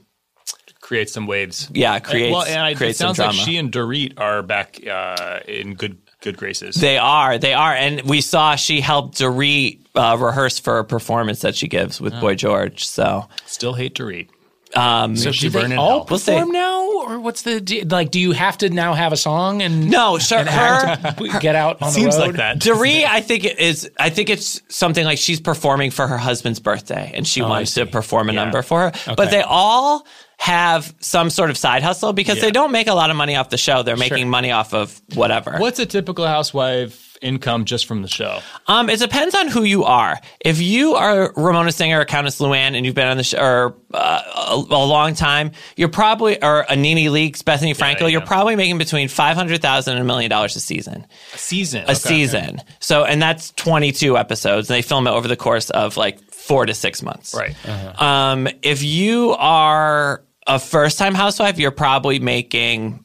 Create some waves. yeah, creates, well, and I, it creates some sounds like she and Dorit are back uh, in good good graces. They are. They are. And we saw she helped Dorit uh, rehearse for a performance that she gives with Boy George. So Still hate Dorit. um, So she do they burn in all hell. We'll perform now, or what's the do, like? Do you have to now have a song and no, sure. and Her act, get out on Seems the road? like that. Dorit, I think it is. I think it's something like she's performing for her husband's birthday, and she wants to perform a number for her. But they all have some sort of side hustle because Yeah. they don't make a lot of money off the show. They're making money off of whatever. What's a typical housewife income just from the show? Um, it depends on who you are. If you are Ramona Singer or Countess Luann and you've been on the show or, uh, a, a long time, you're probably or a Nene Leakes, Bethenny Frankel, yeah. you're probably making between five hundred thousand and a million dollars a season. A season. A season. So, and that's twenty two episodes. And they film it over the course of like four to six months. Right. Um, if you are a first time housewife, you're probably making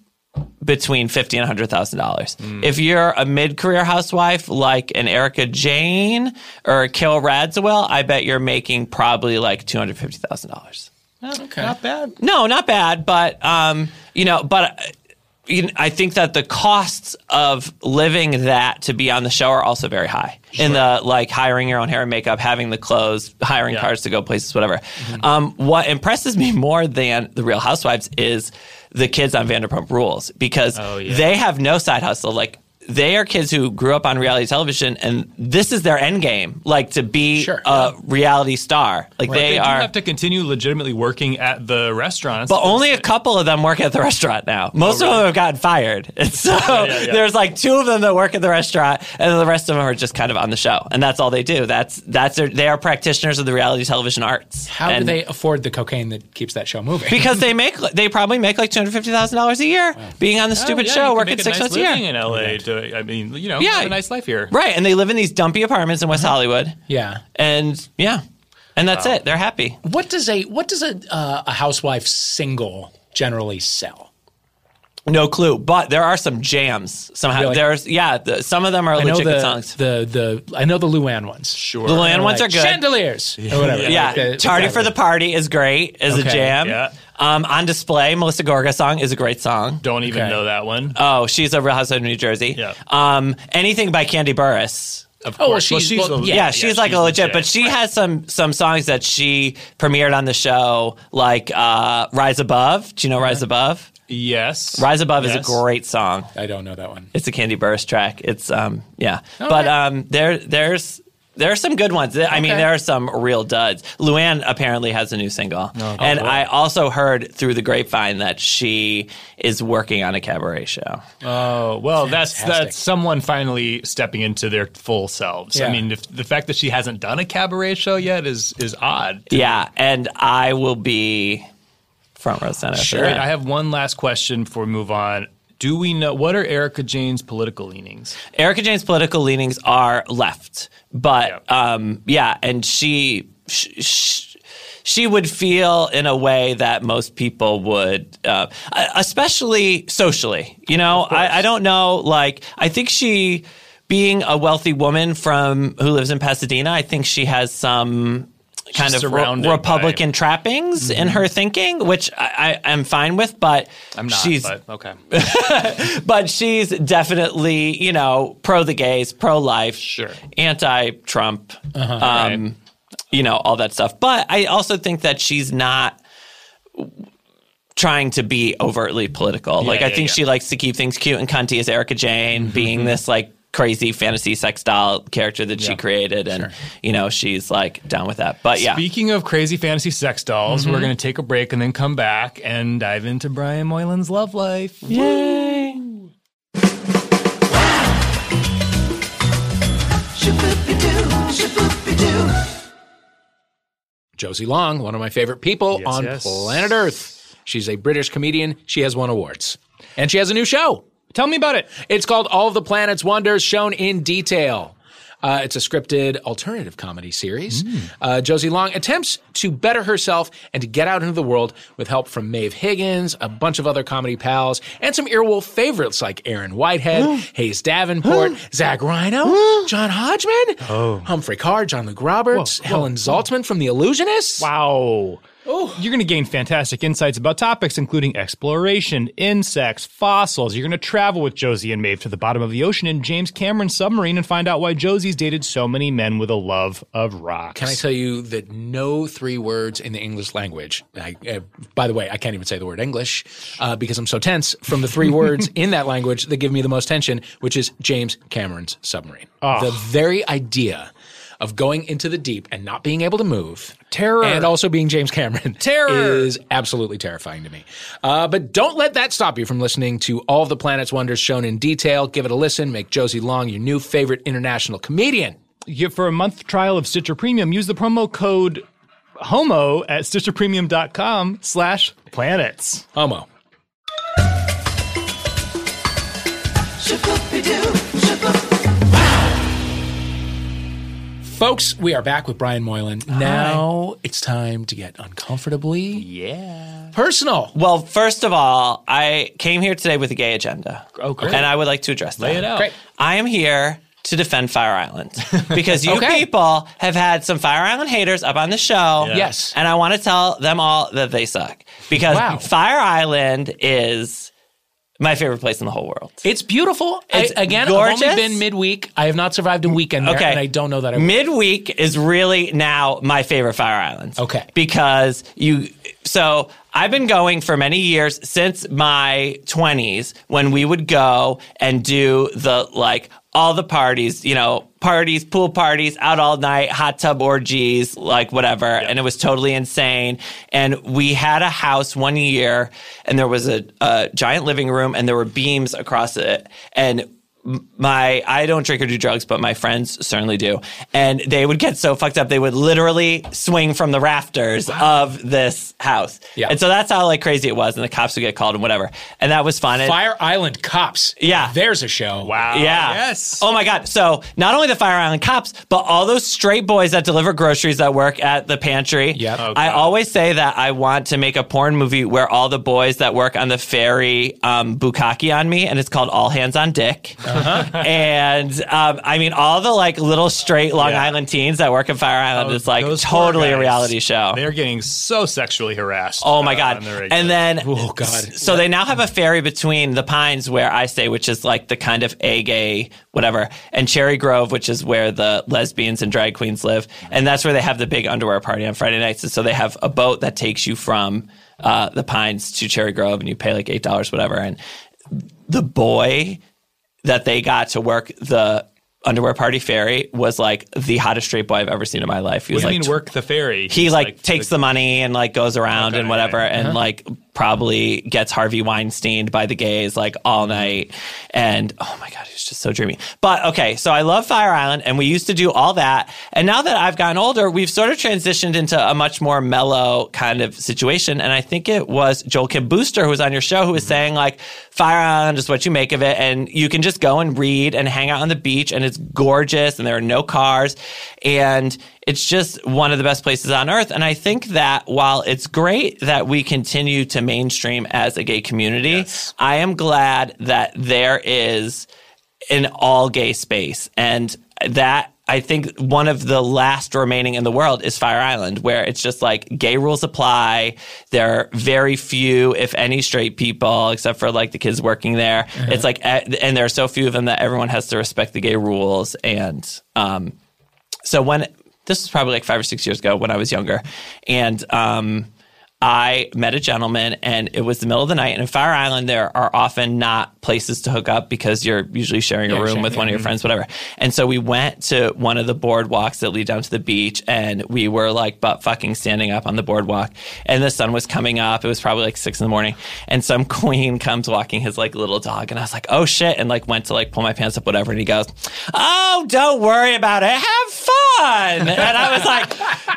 between fifty and hundred thousand dollars. If you're a mid career housewife like an Erika Jayne or a Carole Radziwill, I bet you're making probably like two hundred fifty thousand dollars. Okay. Not bad. No, not bad, but um, you know, but uh, you know, I think that the costs of living that to be on the show are also very high. In the like hiring your own hair and makeup, having the clothes, hiring Yeah. cars to go places, whatever. Um, what impresses me more than the Real Housewives is the kids on Vanderpump Rules because Oh, yeah. they have no side hustle. Like they are kids who grew up on reality television, and this is their end game, like to be Sure, a reality star. Like they, They, do are. have to continue legitimately working at the restaurants. But only a couple of them work at the restaurant now. Most of oh, them have gotten fired. And so yeah, yeah. there's like two of them that work at the restaurant, and then the rest of them are just kind of on the show. And that's all they do. That's that's their, they are practitioners of the reality television arts. How and do they afford the cocaine that keeps that show moving? Because they make they probably make like two hundred fifty thousand dollars a year being on the Oh, stupid yeah, show, working six nice months a year. in LA. To, I mean, you know, Yeah. have a nice life here. Right, and they live in these dumpy apartments in West Uh-huh. Hollywood, yeah. and yeah, and that's it. They're happy. What does a what does a uh, a housewife single generally sell? No clue, but there are some jams. Somehow Really? there's yeah, the, some of them are I know legit the, songs. the the I know the Luann ones. Sure. The land ones are good. Chandeliers or whatever. Yeah, Like the- Tardy for the Party is great as a jam. yeah. Um, on display, Melissa Gorga song is a great song. Don't even Okay. know that one. Oh, she's a Real Housewife of New Jersey. Yeah. Um, anything by Kandi Burruss. Of Oh, well, course. she's- well, yeah, Yeah, she's like a legit, but she has some some songs that she premiered on the show, like uh, "Rise Above." Do you know "Rise Above"? Yes. "Rise Above" is a great song. I don't know that one. It's a Kandi Burruss track. It's um yeah, but um there there's there are some good ones. I mean, there are some real duds. Luann apparently has a new single, Oh, and I also heard through the grapevine that she is working on a cabaret show. Oh well, that's Fantastic. that's someone finally stepping into their full selves. Yeah. I mean, if, the fact that she hasn't done a cabaret show yet is is odd. Yeah, and I will be front row center. Sure. Wait. I have one last question before we move on. Do we know what are Erika Jayne's political leanings? Erika Jayne's political leanings are left, but Yeah. um, yeah, and she. sh- sh- she would feel in a way that most people would, uh, especially socially. You know, I, I don't know. Like, I think she, being a wealthy woman from who lives in Pasadena, I think she has some kind She's of re- surrounded by- Republican trappings in her thinking, which I, I am fine with. But I'm not. she's but okay. but she's definitely, you know, pro the gays, pro life, Sure. anti Trump, Uh-huh. um, Right. you know, all that stuff. But I also think that she's not trying to be overtly political. like, I yeah, think yeah. she likes to keep things cute and cunty as Erika Jayne, Mm-hmm. being this like crazy fantasy sex doll character that she created. And, you know, she's like down with that. But yeah. Speaking of crazy fantasy sex dolls, Mm-hmm. we're going to take a break and then come back and dive into Brian Moylan's love life. Yay. Josie Long, one of my favorite people Yes, on yes. planet Earth. She's a British comedian. She has won awards. And she has a new show. Tell me about it. It's called All of the Planet's Wonders Shown in Detail. Uh, it's a scripted alternative comedy series. Uh, Josie Long attempts to better herself and to get out into the world with help from Maeve Higgins, a bunch of other comedy pals, and some Earwolf favorites like Aaron Whitehead, Hayes Davenport, Zach Rhino, John Hodgman, Humphrey Ker, John Luke Roberts, Helen Zaltzman from The Illusionists. Wow. You're going to gain fantastic insights about topics including exploration, insects, fossils. You're going to travel with Josie and Maeve to the bottom of the ocean in James Cameron's submarine and find out why Josie's dated so many men with a love of rocks. Can I tell you that no three words in the English language? I, uh, by the way, I can't even say the word English uh, because I'm so tense. From the three words in that language that give me the most tension, which is James Cameron's submarine. The very idea of going into the deep and not being able to move, Terror. and also being James Cameron, Terror. is absolutely terrifying to me. Uh, but don't let that stop you from listening to all of the planet's wonders shown in detail. Give it a listen. Make Josie Long your new favorite international comedian. You- for a month trial of Stitcher Premium, use the promo code HOMO at stitcherpremium.com slash planets. Homo. Folks, we are back with Brian Moylan. Now it's time to get uncomfortably Yeah. personal. Well, first of all, I came here today with a gay agenda. Oh, great. And I would like to address that. Lay it out. Great. I am here to defend Fire Island because you Okay. people have had some Fire Island haters up on the show. Yes. And I want to tell them all that they suck because Wow. Fire Island is my favorite place in the whole world. It's beautiful. It's I, again, gorgeous. I've only been midweek. I have not survived a weekend there, Okay. and I don't know that I will. Midweek is really now my favorite Fire Islands. Okay. Because you, so I've been going for many years since my 20s when we would go and do the like all the parties, you know, parties, pool parties, out all night, hot tub orgies, like whatever. And it was totally insane. And we had a house one year and there was a, a giant living room and there were beams across it. And my I don't drink or do drugs, but my friends certainly do. And they would get so fucked up they would literally swing from the rafters of this house. Yeah. And so that's how like crazy it was, and the cops would get called and whatever. And that was fun. And- Fire Island Cops. Yeah. There's a show. Wow. yeah. Yes. Oh my God. So not only the Fire Island cops, but all those straight boys that deliver groceries that work at the pantry. Yep. Oh, I always say that I want to make a porn movie where all the boys that work on the ferry um, bukkake on me, and it's called All Hands on Dick. Uh-huh. and um, I mean, all the like little straight Long Yeah. Island teens that work in Fire Island Oh, is like those poor totally a reality show. They're getting so sexually harassed. Oh my uh, god! on the regular. and then, Oh, God. So they now have a ferry between the Pines, where I stay, which is like the kind of a gay whatever, and Cherry Grove, which is where the lesbians and drag queens live, and that's where they have the big underwear party on Friday nights. And so they have a boat that takes you from uh, the Pines to Cherry Grove, and you pay like eight dollars, whatever. And the boy that they got to work the underwear party fairy was like the hottest straight boy I've ever seen in my life. He was like mean work the fairy. he He's like, takes the, money and like goes around Okay, and whatever okay. and uh-huh. like probably gets Harvey Weinstein by the gays like all mm-hmm. night. And oh my god he's just so dreamy. But okay so I love Fire Island and we used to do all that. And now that I've gotten older we've sort of transitioned into a much more mellow kind of situation. And I think it was Joel Kim Booster who was on your show who was mm-hmm. saying like Fire Island is what you make of it and you can just go and read and hang out on the beach and it's gorgeous and there are no cars. And it's just one of the best places on earth. And I think that while it's great that we continue to mainstream as a gay community, I am glad that there is an all gay space. And that I think one of the last remaining in the world is Fire Island, where it's just like gay rules apply. There are very few, if any, straight people, except for like the kids working there. It's like, eh, and there are so few of them that everyone has to respect the gay rules. And um, so when this was probably like five or six years ago when I was younger, and um, I met a gentleman, and it was the middle of the night. And in Fire Island, there are often not places to hook up because you're usually sharing a Yeah, room with one of your mm-hmm. friends, whatever. And so we went to one of the boardwalks that lead down to the beach, and we were like butt fucking standing up on the boardwalk, and the sun was coming up. It was probably like six in the morning, and some queen comes walking his like little dog, and I was like, oh shit, and like went to like pull my pants up, whatever, and he goes, oh, don't worry about it, have fun, and I was like,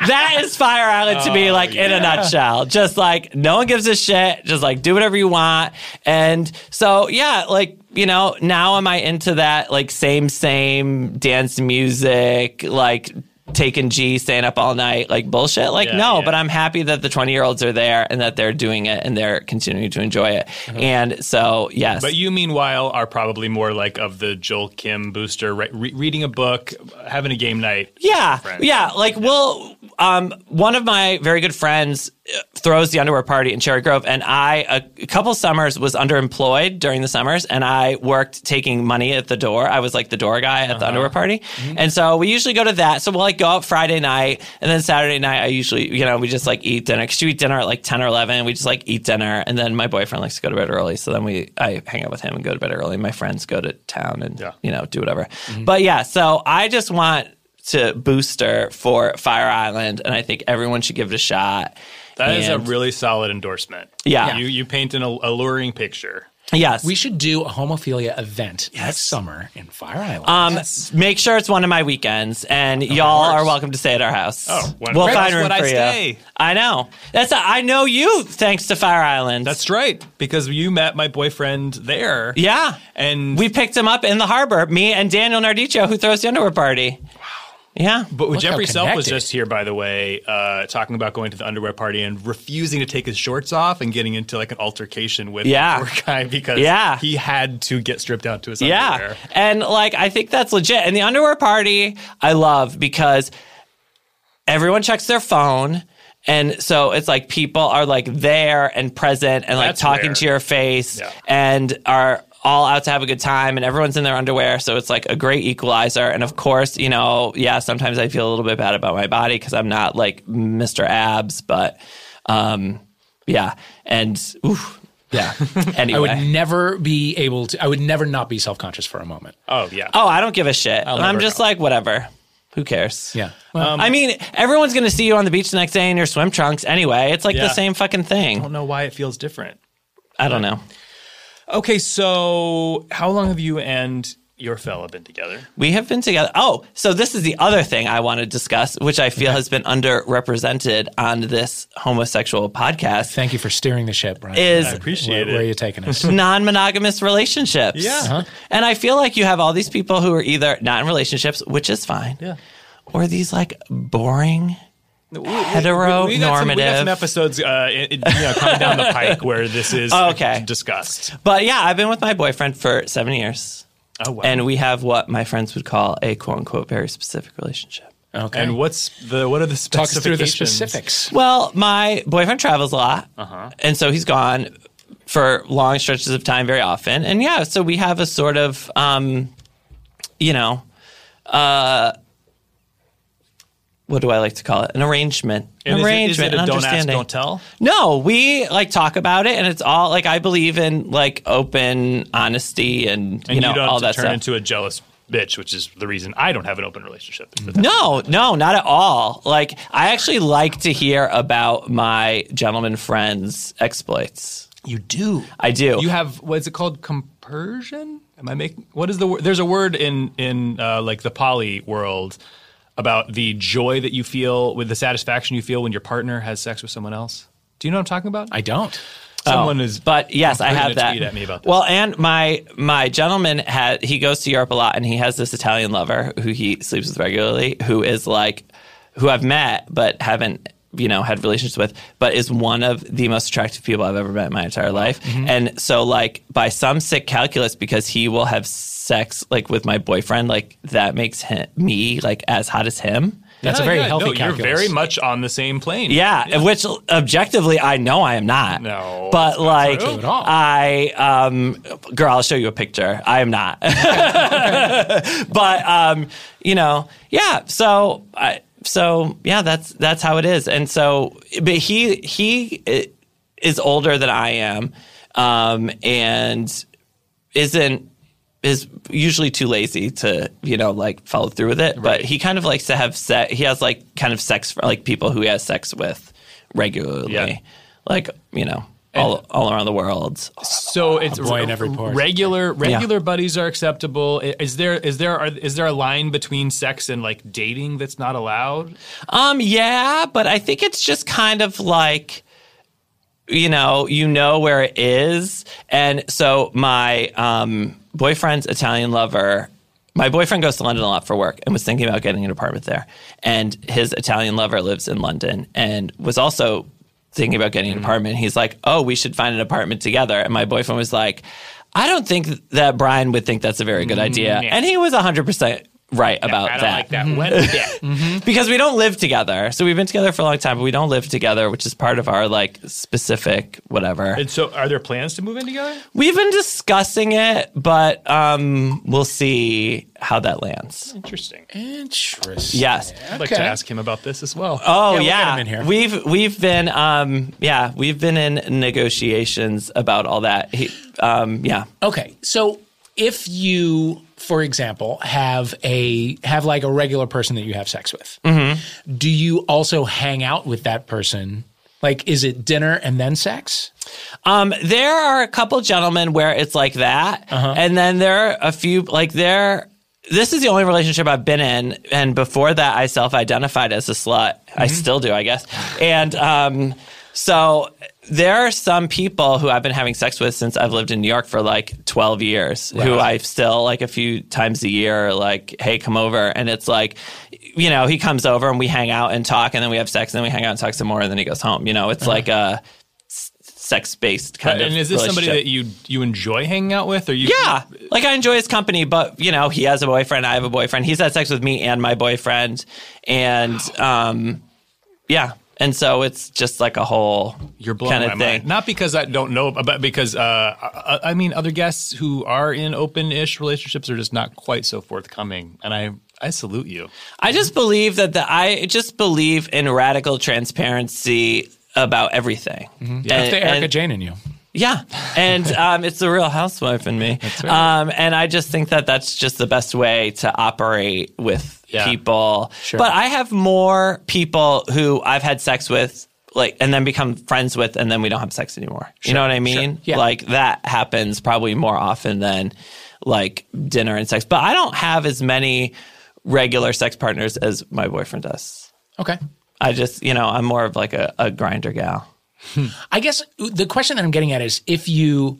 that is Fire Island to me, oh, like in a nutshell, just like no one gives a shit, just like do whatever you want, and so yeah, like you know, now am I into that like same same dance music, like taking G, staying up all night, like bullshit? Like Yeah, no, yeah. but I'm happy that the 20 year olds are there and that they're doing it and they're continuing to enjoy it. Uh-huh. And so yes, But you, meanwhile, are probably more like of the Joel Kim Booster, re- re- reading a book, having a game night. Yeah, yeah. Like, well, um, one of my very good friends uh, throws the underwear party in Cherry Grove, and I a, a couple summers was underemployed during the summers, and I worked taking money at the door. I was like the door guy at the underwear party, and so we usually go to that. So we'll like go out Friday night, and then Saturday night I usually, you know, we just like eat dinner. Cause you eat dinner at like ten or eleven. We just like eat dinner, and then my boyfriend likes to go to bed early, so then we I hang out with him and go to bed early. My friends go to town and Yeah. you know do whatever. But yeah, so I just want to booster for Fire Island, and I think everyone should give it a shot. That is a really solid endorsement. Yeah. You, you paint an alluring picture. yes. We should do a homophilia event next summer in Fire Island. um, make sure it's one of my weekends, and y'all are welcome to stay at our house. Oh, when- we'll Right, find that's room when I for you. stay. I know. That's a, I know you thanks to Fire Island. That's right, because you met my boyfriend there. yeah. And We picked him up in the harbor. Me and Daniel Nardicio, who throws the underwear party. Yeah. But Look Jeffrey Self was just here, by the way, uh, talking about going to the underwear party and refusing to take his shorts off and getting into like an altercation with Yeah. the poor guy because Yeah. he had to get stripped down to his Yeah. underwear. And like I think that's legit. And the underwear party I love because everyone checks their phone. And so it's like people are like there and present and like That's talking rare. to your face Yeah. and are all out to have a good time and everyone's in their underwear. So it's like a great equalizer. And of course, you know, yeah, sometimes I feel a little bit bad about my body because I'm not like Mr. Abs, but um, yeah. And oof, yeah. Anyway. I would never be able to. I would never not be self conscious for a moment. Oh yeah. Oh, I don't give a shit. I'm just know. like, whatever. Who cares? Yeah. Well, I mean, everyone's going to see you on the beach the next day in your swim trunks anyway. It's like Yeah. the same fucking thing. I don't know why it feels different. I don't know. Okay, so how long have you and your fella been together? We have been together. Oh, so this is the other thing I want to discuss, which I feel has been underrepresented on this homosexual podcast thank you for steering the ship, Brian. is I appreciate where, where are you taking us? non monogamous relationships. Yeah. Uh-huh. And I feel like you have all these people who are either not in relationships, which is fine, Yeah. or these like boring heteronormative. We got some, we got some episodes uh, in- in- you know, coming down the pike where this is Oh, okay. discussed. But yeah, I've been with my boyfriend for seven years. Oh wow. And we have what my friends would call a quote unquote very specific relationship. Okay. and what's the what are the talk us through the specifics? Well, my boyfriend travels a lot. And so he's gone for long stretches of time very often. And yeah, so we have a sort of, um, you know, uh, what do I like to call it? An arrangement. And An is it- is arrangement, it a an don't ask, don't tell? No, we like talk about it, and it's all like I believe in like open honesty and, And you know don't all have that turn stuff. into a jealous bitch, which is the reason I don't have an open relationship. is for that. No, no, not at all. Like I actually like to hear about my gentleman friends' exploits. You do. I do. You have what is it called? Compersion? Am I making? What is the word? There's a word in in uh, like the poly world about the joy that you feel with the satisfaction you feel when your partner has sex with someone else. Do you know what I'm talking about? I don't. Someone is. Oh, but yes, I have that. tweet at me about Well, and my my gentleman had he goes to Europe a lot, and he has this Italian lover who he sleeps with regularly, who is like who I've met but haven't you know had relationships with, but is one of the most attractive people I've ever met in my entire life. Mm-hmm. And so, like by some sick calculus, because he will have sex like with my boyfriend, like that makes him me like as hot as him. That's a very yeah, healthy no, calculus. You're very much on the same plane. Yeah, which objectively I know I am not. No, but that's not like true at all. I, um, girl, I'll show you a picture. I am not. but um, you know, yeah. So I, so yeah, that's that's how it is. And so, but he he is older than I am, um, and isn't is usually too lazy to you know like follow through with it but he kind of likes to have sex he has like kind of sex for like people who he has sex with regularly Yeah. like you know all, all around the world So it's A boy in every port. regular regular buddies are acceptable. I- Is there is there are, is there a line between sex and like dating that's not allowed? um yeah but i think it's just kind of like you know you know where it is and so my um boyfriend's italian lover my boyfriend goes to London a lot for work and was thinking about getting an apartment there. And his Italian lover lives in London and was also thinking about getting an mm-hmm. apartment. He's like, "Oh, we should find an apartment together." And my boyfriend was like, "I don't think that Brian would think that's a very good mm-hmm. idea." And he was 100% right about I don't that. like that. When, yeah. because we don't live together. So we've been together for a long time, but we don't live together, which is part of our like specific whatever. And so, are there plans to move in together? We've been discussing it, but um, we'll see how that lands. Interesting. Interesting. Yes. I'd like to ask him about this as well. Oh Yeah, We'll yeah. Him in here. We've we've been um, yeah we've been in negotiations about all that. He, um, yeah, Okay, so if you, for example, have a have like a regular person that you have sex with, Mm-hmm. do you also hang out with that person? Like, is it dinner and then sex? Um, there are a couple gentlemen where it's like that, and then there are a few like there. This is the only relationship I've been in, and before that, I self-identified as a slut. I still do, I guess. And um, so there are some people who I've been having sex with since I've lived in New York for like twelve years, who I still like a few times a year, like, hey, come over, and it's like you know, he comes over and we hang out and talk, and then we have sex, and then we hang out and talk some more, and then he goes home. You know, it's like a sex based kind of. and is this somebody that you you enjoy hanging out with, or you? Yeah, like I enjoy his company, but you know, he has a boyfriend, I have a boyfriend. He's had sex with me and my boyfriend, and um, yeah, and so it's just like a whole You're blowing kind my of thing. mind. Not because I don't know, but because uh, I, I mean, other guests who are in open-ish relationships are just not quite so forthcoming, and I I salute you. I just believe that the I just believe in radical transparency about everything. That's And- the Erica and- Jane in you. Yeah, and um, it's the Real Housewife in me. Um, and I just think that that's just the best way to operate with Yeah. people. But I have more people who I've had sex with, like, and then become friends with, and then we don't have sex anymore. You know what I mean? Yeah. Like that happens probably more often than like dinner and sex. But I don't have as many regular sex partners as my boyfriend does. Okay. I just, you know, I'm more of like a, a Grindr gal. I guess the question that I'm getting at is if you,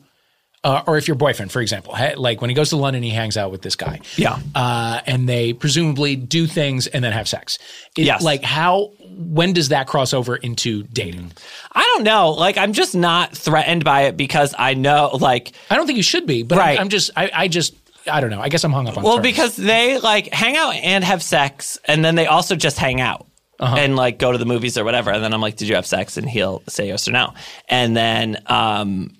uh, or if your boyfriend, for example, ha- like when he goes to London, he hangs out with this guy. Yeah. Uh, and they presumably do things and then have sex. It- Yes. Like how, when does that cross over into dating? I don't know. Like, I'm just not threatened by it because I know, like, I don't think you should be, but I'm- I'm, just, I, I just, I don't know. I guess I'm hung up on that. well, terms. because they like hang out and have sex, and then they also just hang out. Uh-huh. And like go to the movies or whatever, and then I'm like, "Did you have sex?" And he'll say yes or no, and then, um,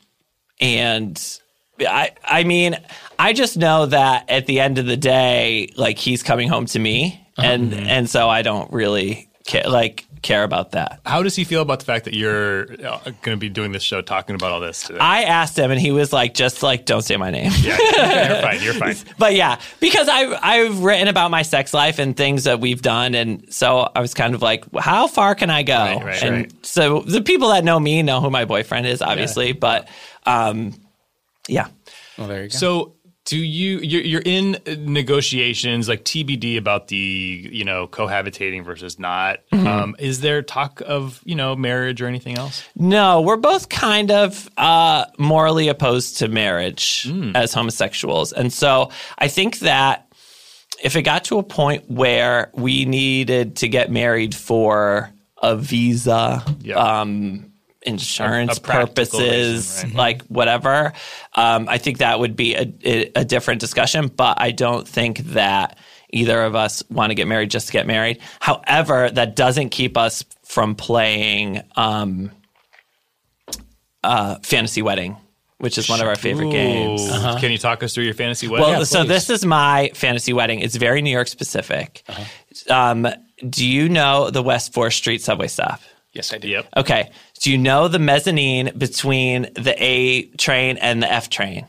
and I, I mean, I just know that at the end of the day, like he's coming home to me, uh-huh. and mm-hmm. and so I don't really care, like care about that. How does he feel about the fact that you're uh, going to be doing this show, talking about all this today? I asked him, and he was like, "Just like don't say my name." yeah, yeah, you're fine. You're fine. but yeah, because I've I've written about my sex life and things that we've done, and so I was kind of like, how far can I go? Right, right, and right. so the people that know me know who my boyfriend is, obviously, but um, yeah. well, there you go. So, do you you're, you're in negotiations like TBD about the you know cohabitating versus not? Mm-hmm. Um, is there talk of you know marriage or anything else? No, we're both kind of uh, morally opposed to marriage as homosexuals. And so I think that if it got to a point where we needed to get married for a visa, Yeah. um, insurance A- a purposes, reason, right? like whatever, um, I think that would be a, a, a different discussion. But I don't think that either of us want to get married just to get married. However, that doesn't keep us from playing um, uh, fantasy wedding, which is one of our favorite games. Ooh. Can you talk us through your fantasy wedding? Well, so this is my fantasy wedding. It's very New York specific. Um, do you know the West Fourth Street subway stop? yes, I do. yep. Okay. Do you know the mezzanine between the A train and the F train?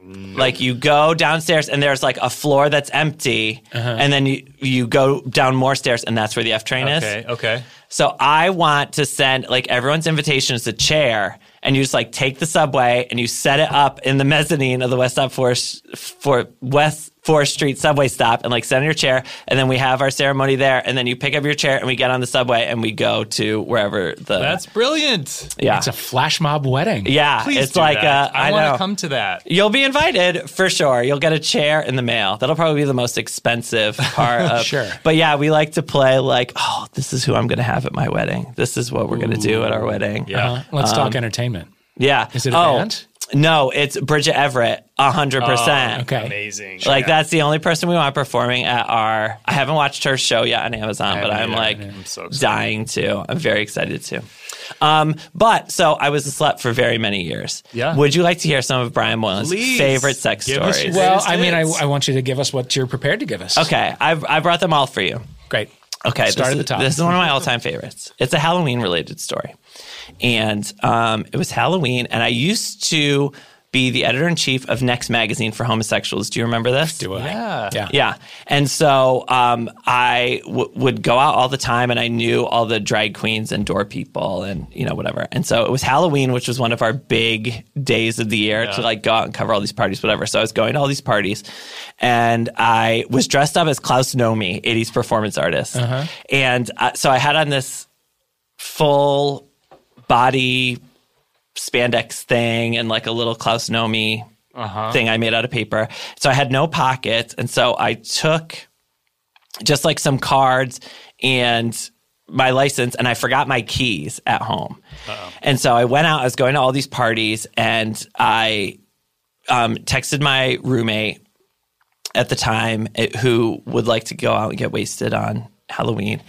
Mm. Like you go downstairs and there's like a floor that's empty, uh-huh. and then you you go down more stairs and that's where the F train is. Okay. Okay. So I want to send like everyone's invitation is a chair, and you just like take the subway and you set it up in the mezzanine of the West Stop Forest for West Fourth Street subway stop, and like sit in your chair, and then we have our ceremony there, and then you pick up your chair and we get on the subway and we go to wherever the That's brilliant. yeah It's a flash mob wedding. yeah Please it's do like that. uh, I, I, want to come to that. You'll be invited for sure. You'll get a chair in the mail. That'll probably be the most expensive part of. Sure. But yeah, we like to play like, oh, this is who I'm going to have at my wedding. This is what we're going to do at our wedding. Yeah. Uh, let's talk entertainment. Yeah. Is it a oh, band? No, it's Bridget Everett, hundred percent. Okay. Amazing. Like that's the only person we want performing at our. I haven't watched her show yet on Amazon, but I'm like I'm so dying to. I'm very excited to. Um, but so I was a slut for very many years. Yeah. Would you like to hear some of Brian Moylan's Please. favorite sex Give stories? Well, I mean, I. I want you to give us what you're prepared to give us. Okay, I've I brought them all for you. Great. Okay, Start this at the is- top. This is one of my all-time favorites. It's a Halloween related story, and um, it was Halloween, and I used to be the editor in chief of Next Magazine for homosexuals. Do you remember this? Do I? Yeah. Yeah. Yeah. And so um, I w- would go out all the time and I knew all the drag queens and door people and, you know, whatever. And so it was Halloween, which was one of our big days of the year to like go out and cover all these parties, whatever. So I was going to all these parties and I was dressed up as Klaus Nomi, 80s performance artist. And uh, so I had on this full body spandex thing and like a little Klaus Nomi thing I made out of paper. So I had no pockets. And so I took just like some cards and my license, and I forgot my keys at home. And so I went out. I was going to all these parties, and I um, texted my roommate at the time eh, who would like to go out and get wasted on Halloween,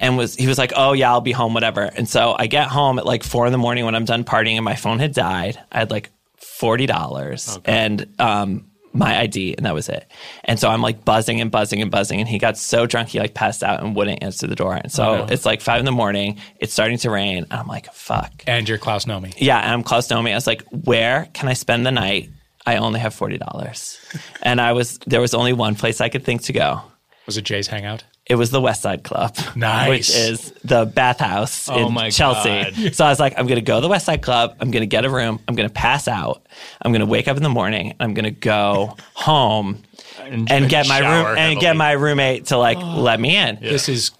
and was he was like, "Oh yeah, I'll be home, whatever." And so I get home at like four in the morning when I'm done partying, and my phone had died. I had like forty dollars and um, my ID, and that was it. And so I'm like buzzing and buzzing and buzzing, and he got so drunk he like passed out and wouldn't answer the door. And so it's like five in the morning. It's starting to rain, and I'm like, "Fuck." And you're Klaus Nomi. Yeah, and I'm Klaus Nomi. I was like, where can I spend the night? I only have forty dollars, and I was there was only one place I could think to go. Was it Jay's hangout? It was the West Side Club, Nice. which is the bathhouse Oh in my Chelsea. God. So I was like, I'm going to go to the West Side Club. I'm going to get a room. I'm going to pass out. I'm going to wake up in the morning. And I'm going to go home and, get my shower room and get my roommate to like oh. let me in. This is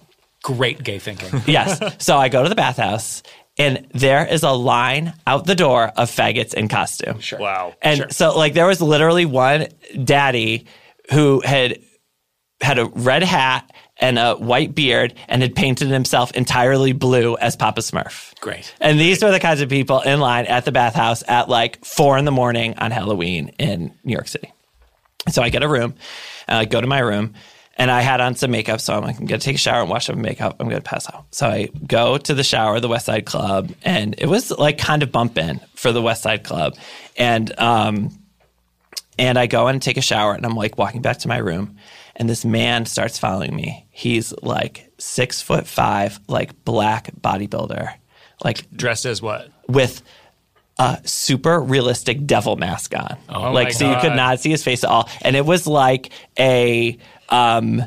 great gay thinking. yes. So I go to the bathhouse, and there is a line out the door of faggots in costume. Sure. Wow. And so, like, there was literally one daddy who had had a red hat and a white beard and had painted himself entirely blue as Papa Smurf. Great. And these were the kinds of people in line at the bathhouse at like four in the morning on Halloween in New York City. So I get a room, and I go to my room, and I had on some makeup. So I'm like, I'm gonna take a shower and wash up my makeup. I'm gonna pass out. So I go to the shower, the West Side Club, and it was like kind of bumping for the West Side Club, and um, and I go and take a shower, and I'm like walking back to my room, and this man starts following me. He's like six foot five, like black bodybuilder, like Dressed as what? with a super realistic devil mask on. Oh like so you could not see his face at all. And it was like a um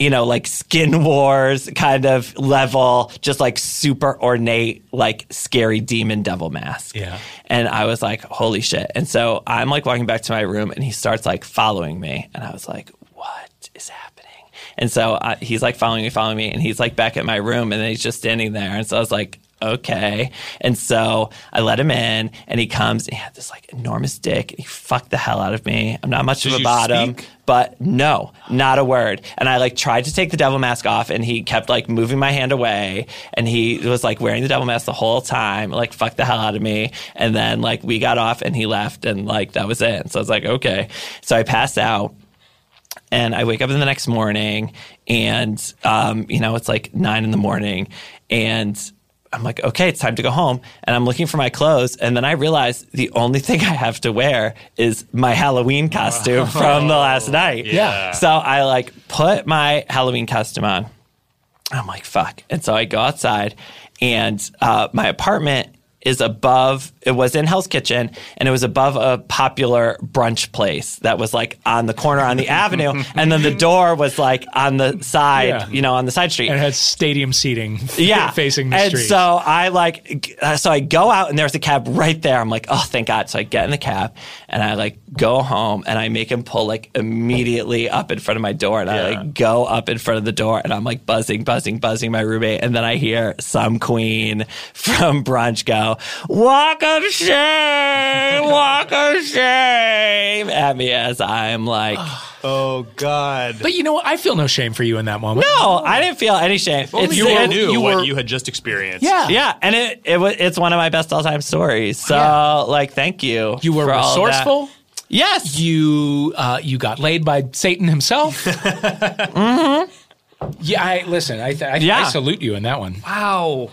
you know, like skin wars kind of level, just like super ornate, like scary demon devil mask. Yeah. And I was like, holy shit. And so I'm like walking back to my room and he starts like following me. And I was like, is happening? And so uh, he's like following me, following me. And he's like back at my room and then he's just standing there. And so I was like, okay. And so I let him in and he comes and he had this like enormous dick. And he fucked the hell out of me. I'm not much Did of a bottom. speak? But no, not a word. And I like tried to take the devil mask off and he kept like moving my hand away and he was like wearing the devil mask the whole time, like fuck the hell out of me. And then like we got off and he left and like that was it. So I was like, okay. So I passed out and I wake up in the next morning and um, you know, it's like nine in the morning and I'm like, okay, it's time to go home. And I'm looking for my clothes. And then I realize the only thing I have to wear is my Halloween costume from the last night. Yeah. So I like put my Halloween costume on. I'm like, fuck. And so I go outside and uh, my apartment is above, it was in Hell's Kitchen and it was above a popular brunch place that was like on the corner on the avenue. And then the door was like on the side, Yeah. you know, on the side street And it had stadium seating yeah, facing the and street. so I like, uh, so I go out and there's a cab right there. I'm like, oh, thank God. So I get in the cab and I like go home and I make him pull like immediately up in front of my door and I like go up in front of the door and I'm like buzzing, buzzing, buzzing my roommate and then I hear some queen from brunch go, walk of shame, walk of shame at me as I'm like, Oh God. but you know what? I feel no shame for you in that moment. no, I didn't feel any shame. Only you it- knew you what were- you had just experienced. Yeah. Yeah, and it it was it's one of my best all time stories. So Yeah. like, thank you. You were for all of that. resourceful. Yes. You uh, you got laid by Satan himself. Mm-hmm. Yeah, I listen. I, th- I, Yeah. I salute you in that one. Wow.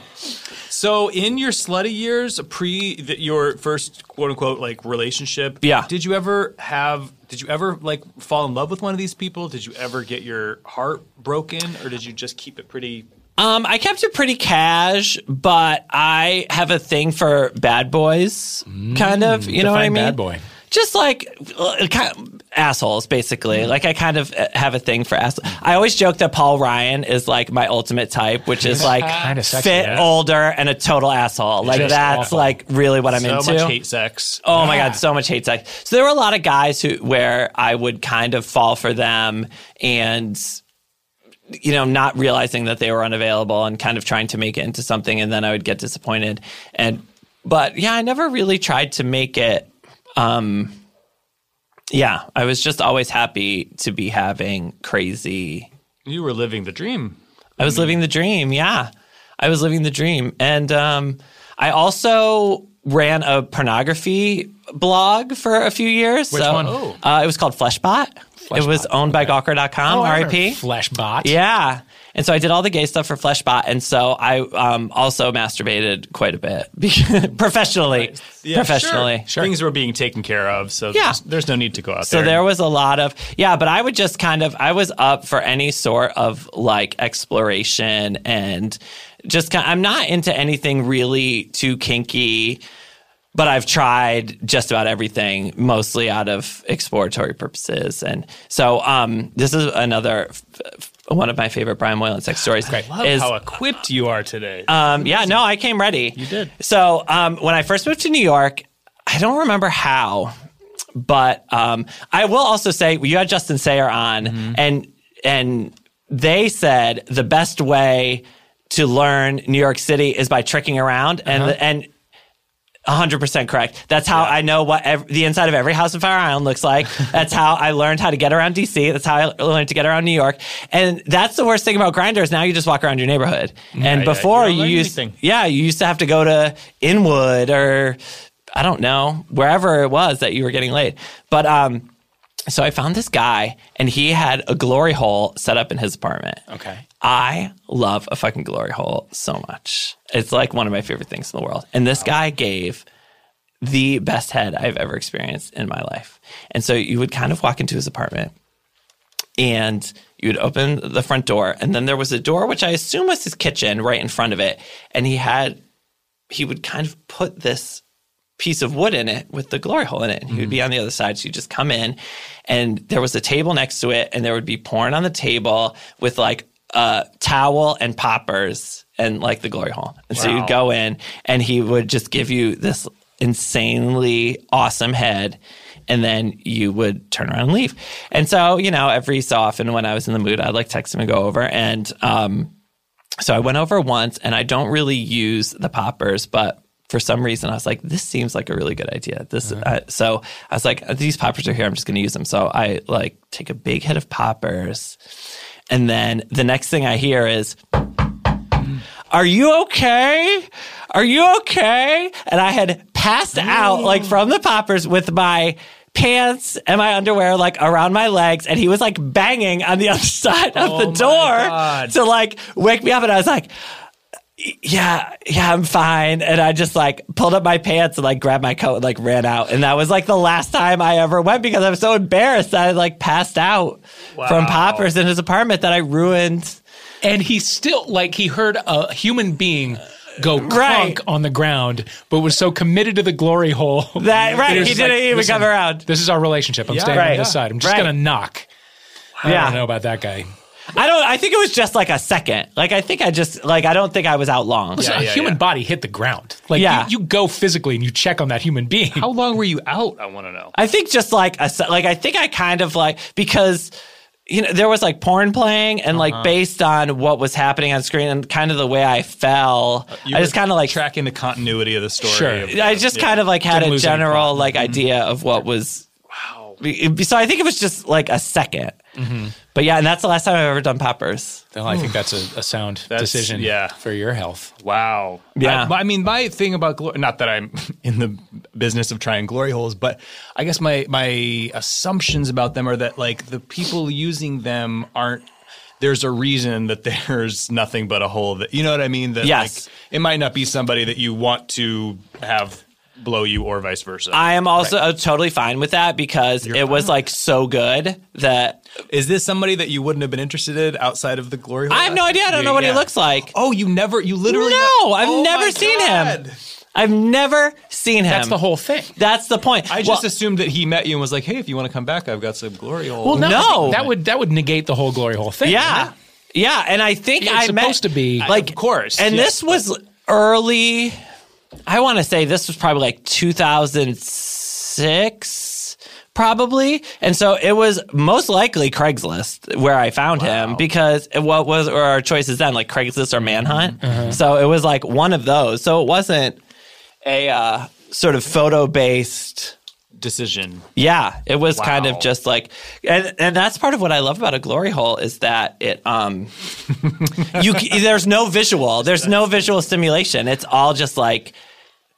So, in your slutty years, pre the, your first quote unquote like relationship, Yeah. did you ever have? Did you ever like fall in love with one of these people? Did you ever get your heart broken, or did you just keep it pretty? Um, I kept it pretty cash, but I have a thing for bad boys, kind of. You know what I mean? bad boy. Just like uh, kind of assholes, basically. Like I kind of uh, have a thing for assholes. I always joke that Paul Ryan is like my ultimate type, which is like Kinda sexy, fit, yeah. older, and a total asshole. Like Just that's awful. like really what I'm So into. much hate sex. Oh my god, so much hate sex. So there were a lot of guys who where I would kind of fall for them and you know, not realizing that they were unavailable and kind of trying to make it into something and then I would get disappointed. And but yeah, I never really tried to make it um yeah, I was just always happy to be having crazy You were living the dream. I was living the dream. Yeah, I was living the dream, and um, I also ran a pornography blog for a few years. Which so, one? Oh. Uh, it was called Fleshbot. it was owned by Gawker.com, Oh, RIP. Fleshbot. Yeah. And so I did all the gay stuff for Fleshbot, and so I um, also masturbated quite a bit professionally. Yeah, professionally, sure. Things were being taken care of, so Yeah. there's, there's no need to go out So there. there was a lot of yeah, but I would just kind of I was up for any sort of like exploration and just kind of, I'm not into anything really too kinky, but I've tried just about everything mostly out of exploratory purposes. And so um this is another f- f- one of my favorite Brian Moylan sex stories. Love is how equipped you are today. um, yeah, no, I came ready. You did. So um, when I first moved to New York, I don't remember how, but um, I will also say you had Justin Sayre on, Mm-hmm. and and they said the best way to learn New York City is by tricking around, and Uh-huh. and. 100% correct. That's how I know what ev- the inside of every house in Fire Island looks like. That's how I learned how to get around DC. That's how I learned to get around New York. And that's the worst thing about grinders. now you just walk around your neighborhood. And yeah, before you you used, anything. yeah, you used to have to go to Inwood or I don't know wherever it was that you were getting laid. But um, so I found this guy, and he had a glory hole set up in his apartment. Okay. I love a fucking glory hole so much. It's like one of my favorite things in the world. And this guy gave the best head I've ever experienced in my life. And so you would kind of walk into his apartment and you would open the front door and then there was a door which I assume was his kitchen right in front of it and he had he would kind of put this piece of wood in it with the glory hole in it. And he would be on the other side. So you just come in and there was a table next to it and there would be porn on the table with like a towel and poppers and like the glory hole. And so you'd go in and he would just give you this insanely awesome head. And then you would turn around and leave. And so, you know, every so often when I was in the mood, I'd like text him and go over. And um, so I went over once and I don't really use the poppers, but for some reason I was like, this seems like a really good idea. This, uh, so I was like, these poppers are here. I'm just going to use them. So I like take a big hit of poppers. And then the next thing I hear is, are you okay? Are you okay? And I had passed out like from the poppers with my pants and my underwear like around my legs and he was like banging on the other side of Oh the door to like wake me up and I was like yeah, yeah, I'm fine. And I just like pulled up my pants and like grabbed my coat and like ran out. And that was like the last time I ever went because I was so embarrassed that I like passed out from poppers in his apartment that I ruined. And he still like he heard a human being go crunk Right. on the ground, but was so committed to the glory hole That right, he didn't like, even come around. This is our relationship. I'm Yeah, staying right. on this side. I'm just Right. gonna knock. I Yeah. don't know about that guy. I don't. I think it was just like a second. Like I think I just like I don't think I was out long. Listen, Yeah, a yeah, human yeah. body hit the ground. Like Yeah. you, you go physically and you check on that human being. How long were you out? I want to know. I think just like a se- like I think I kind of like because you know there was like porn playing and Uh-huh. like based on what was happening on screen and kind of the way I fell, You I just were kind of like tracking the continuity of the story. Sure. of- I just yeah. kind of like had Didn't a lose any general plot. like idea of what was. Wow. So I think it was just like a 2nd But yeah, and that's the last time I've ever done poppers. Well, I think that's a, a sound That's- decision yeah. for your health. Wow. Yeah. I, I mean, my thing about glory, not that I'm in the business of trying glory holes, but I guess my my assumptions about them are that like the people using them aren't. There's a reason that there's nothing but a hole. That you know what I mean. That Yes. like, it might not be somebody that you want to have blow you or vice versa. I am also uh, totally fine with that because it was like so good that Is this somebody that you wouldn't have been interested in outside of the glory hole? I have no idea. I don't know what he looks like. Oh, you never, you literally. No, I've Oh never seen God. him. I've never seen him. That's the whole thing. That's the point. I just Well, assumed that he met you and was like, "Hey, if you want to come back, I've got some glory hole." Well, no, No. that would that would negate the whole glory hole thing. yeah, yeah, and I think It's I met supposed to be- like Of course, and yes, this was early. I want to say this was probably like 2006, probably, and so it was most likely Craigslist where I found him because what was or our choices then like Craigslist or Manhunt. Uh-huh. So it was like one of those. So it wasn't a uh, sort of photo based decision. Yeah, it was kind of just like, and and that's part of what I love about a glory hole is that it um, you there's no visual, there's no visual stimulation. It's all just like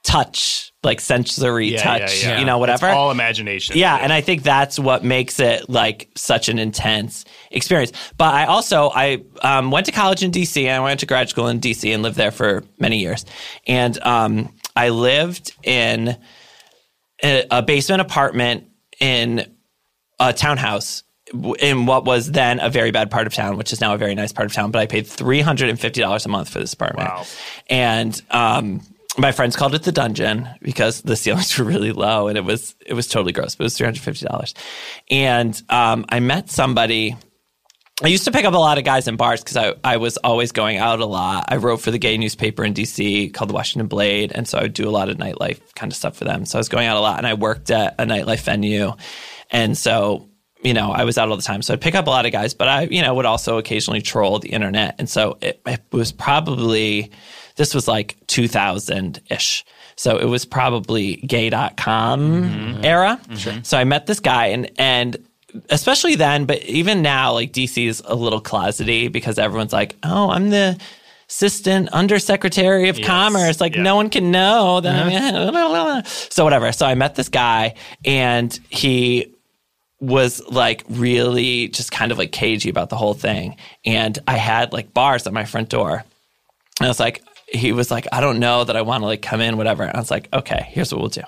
touch, like sensory touch, you know, whatever. It's all imagination. Yeah, and I think that's what makes it like such an intense experience. But I also I um, went to college in DC and I went to grad school in DC and lived there for many years. And um, I lived in a, a basement apartment in a townhouse in what was then a very bad part of town, which is now a very nice part of town. But I paid three hundred and fifty dollars a month for this apartment, Wow. and um, my friends called it the dungeon because the ceilings were really low and it was it was totally gross. But it was three hundred fifty dollars, and um, I met somebody. I used to pick up a lot of guys in bars because I, I was always going out a lot. I wrote for the gay newspaper in DC called the Washington Blade. And so I would do a lot of nightlife kind of stuff for them. So I was going out a lot and I worked at a nightlife venue. And so, you know, I was out all the time. So I'd pick up a lot of guys, but I, you know, would also occasionally troll the internet. And so it, it was probably, this was like 2000 ish. So it was probably gay.com mm-hmm. era. Mm-hmm. So I met this guy and, and, especially then, but even now, like DC is a little closety because everyone's like, "Oh, I'm the assistant undersecretary of commerce." Like yeah. no one can know that. I'm uh-huh. so whatever. So I met this guy, and he was like really just kind of like cagey about the whole thing. And I had like bars at my front door, and I was like, he was like, I don't know that I want to like come in, whatever. And I was like, okay, here's what we'll do.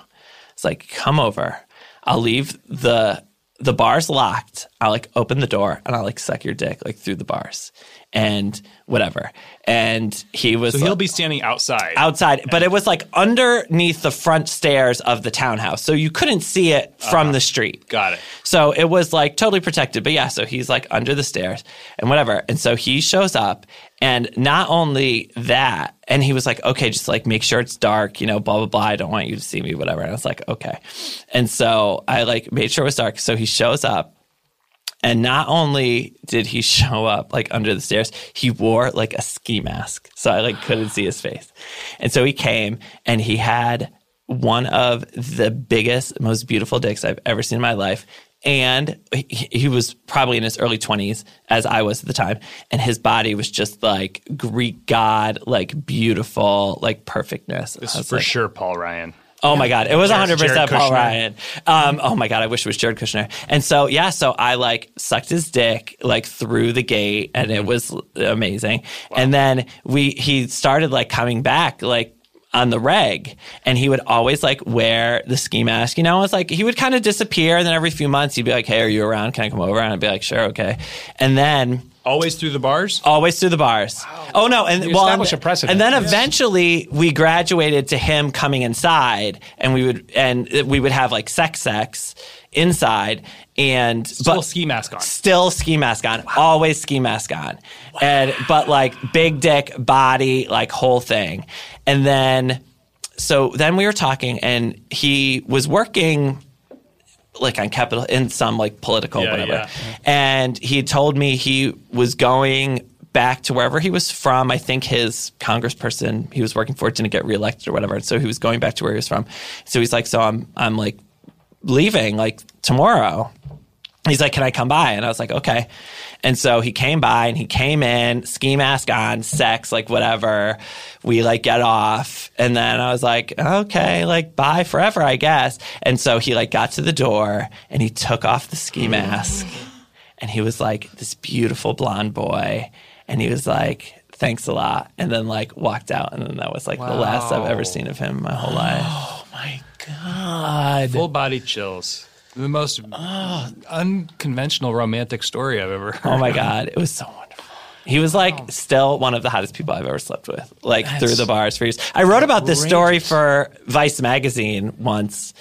It's like, come over. I'll leave the the bars locked. I'll like open the door and I'll like suck your dick like through the bars and whatever. And he was So he'll like- be standing outside. outside, but it was like underneath the front stairs of the townhouse. So you couldn't see it from uh-huh. the street. Got it. So it was like totally protected. But yeah, so he's like under the stairs and whatever. And so he shows up and not only that, and he was like, okay, just like make sure it's dark, you know, blah, blah, blah. I don't want you to see me, whatever. And I was like, okay. And so I like made sure it was dark. So he shows up. And not only did he show up like under the stairs, he wore like a ski mask. So I like couldn't see his face. And so he came and he had one of the biggest, most beautiful dicks I've ever seen in my life. And he, he was probably in his early 20s, as I was at the time. And his body was just like Greek god, like beautiful, like perfectness. This is for like, sure Paul Ryan. Oh my god, it was Jared- 100 percent Jared Paul Kushner. Ryan. Um, oh my god, I wish it was Jared Kushner. And so yeah, so I like sucked his dick like through the gate, and it was amazing. And then we he started like coming back like on the reg, and he would always like wear the ski mask. You know, it's like he would kind of disappear, and then every few months he'd be like, "Hey, are you around? Can I come over?" And I'd be like, "Sure, okay." And then Always through the bars. always through the bars. Oh no, and You well, establish and, a precedent. and then eventually we graduated to him coming inside, and we would and we would have like sex sex inside, and Still but ski mask on. still ski mask on, always ski mask on, and but like big dick body, like whole thing, and then so then we were talking, and he was working like on Capitol in some like political Yeah, whatever. yeah. And he told me he was going back to wherever he was from. I think his congressperson he was working for didn't get reelected or whatever. So he was going back to where he was from. So he's like, so I'm I'm like leaving like tomorrow. He's like, can I come by? And I was like, okay. And so he came by and he came in, ski mask on, sex, like whatever. We like get off. And then I was like, okay, like bye forever, I guess. And so he like got to the door and he took off the ski mm. mask and he was like this beautiful blonde boy. And he was like, thanks a lot. And then like walked out. And then that was like the last I've ever seen of him my whole life. Oh my god. Full body chills. The most unconventional romantic story I've ever heard. Oh my god, it was so wonderful. He was like oh. still one of the hottest people I've ever slept with, like through the bars for years. I wrote about this story for Vice magazine once.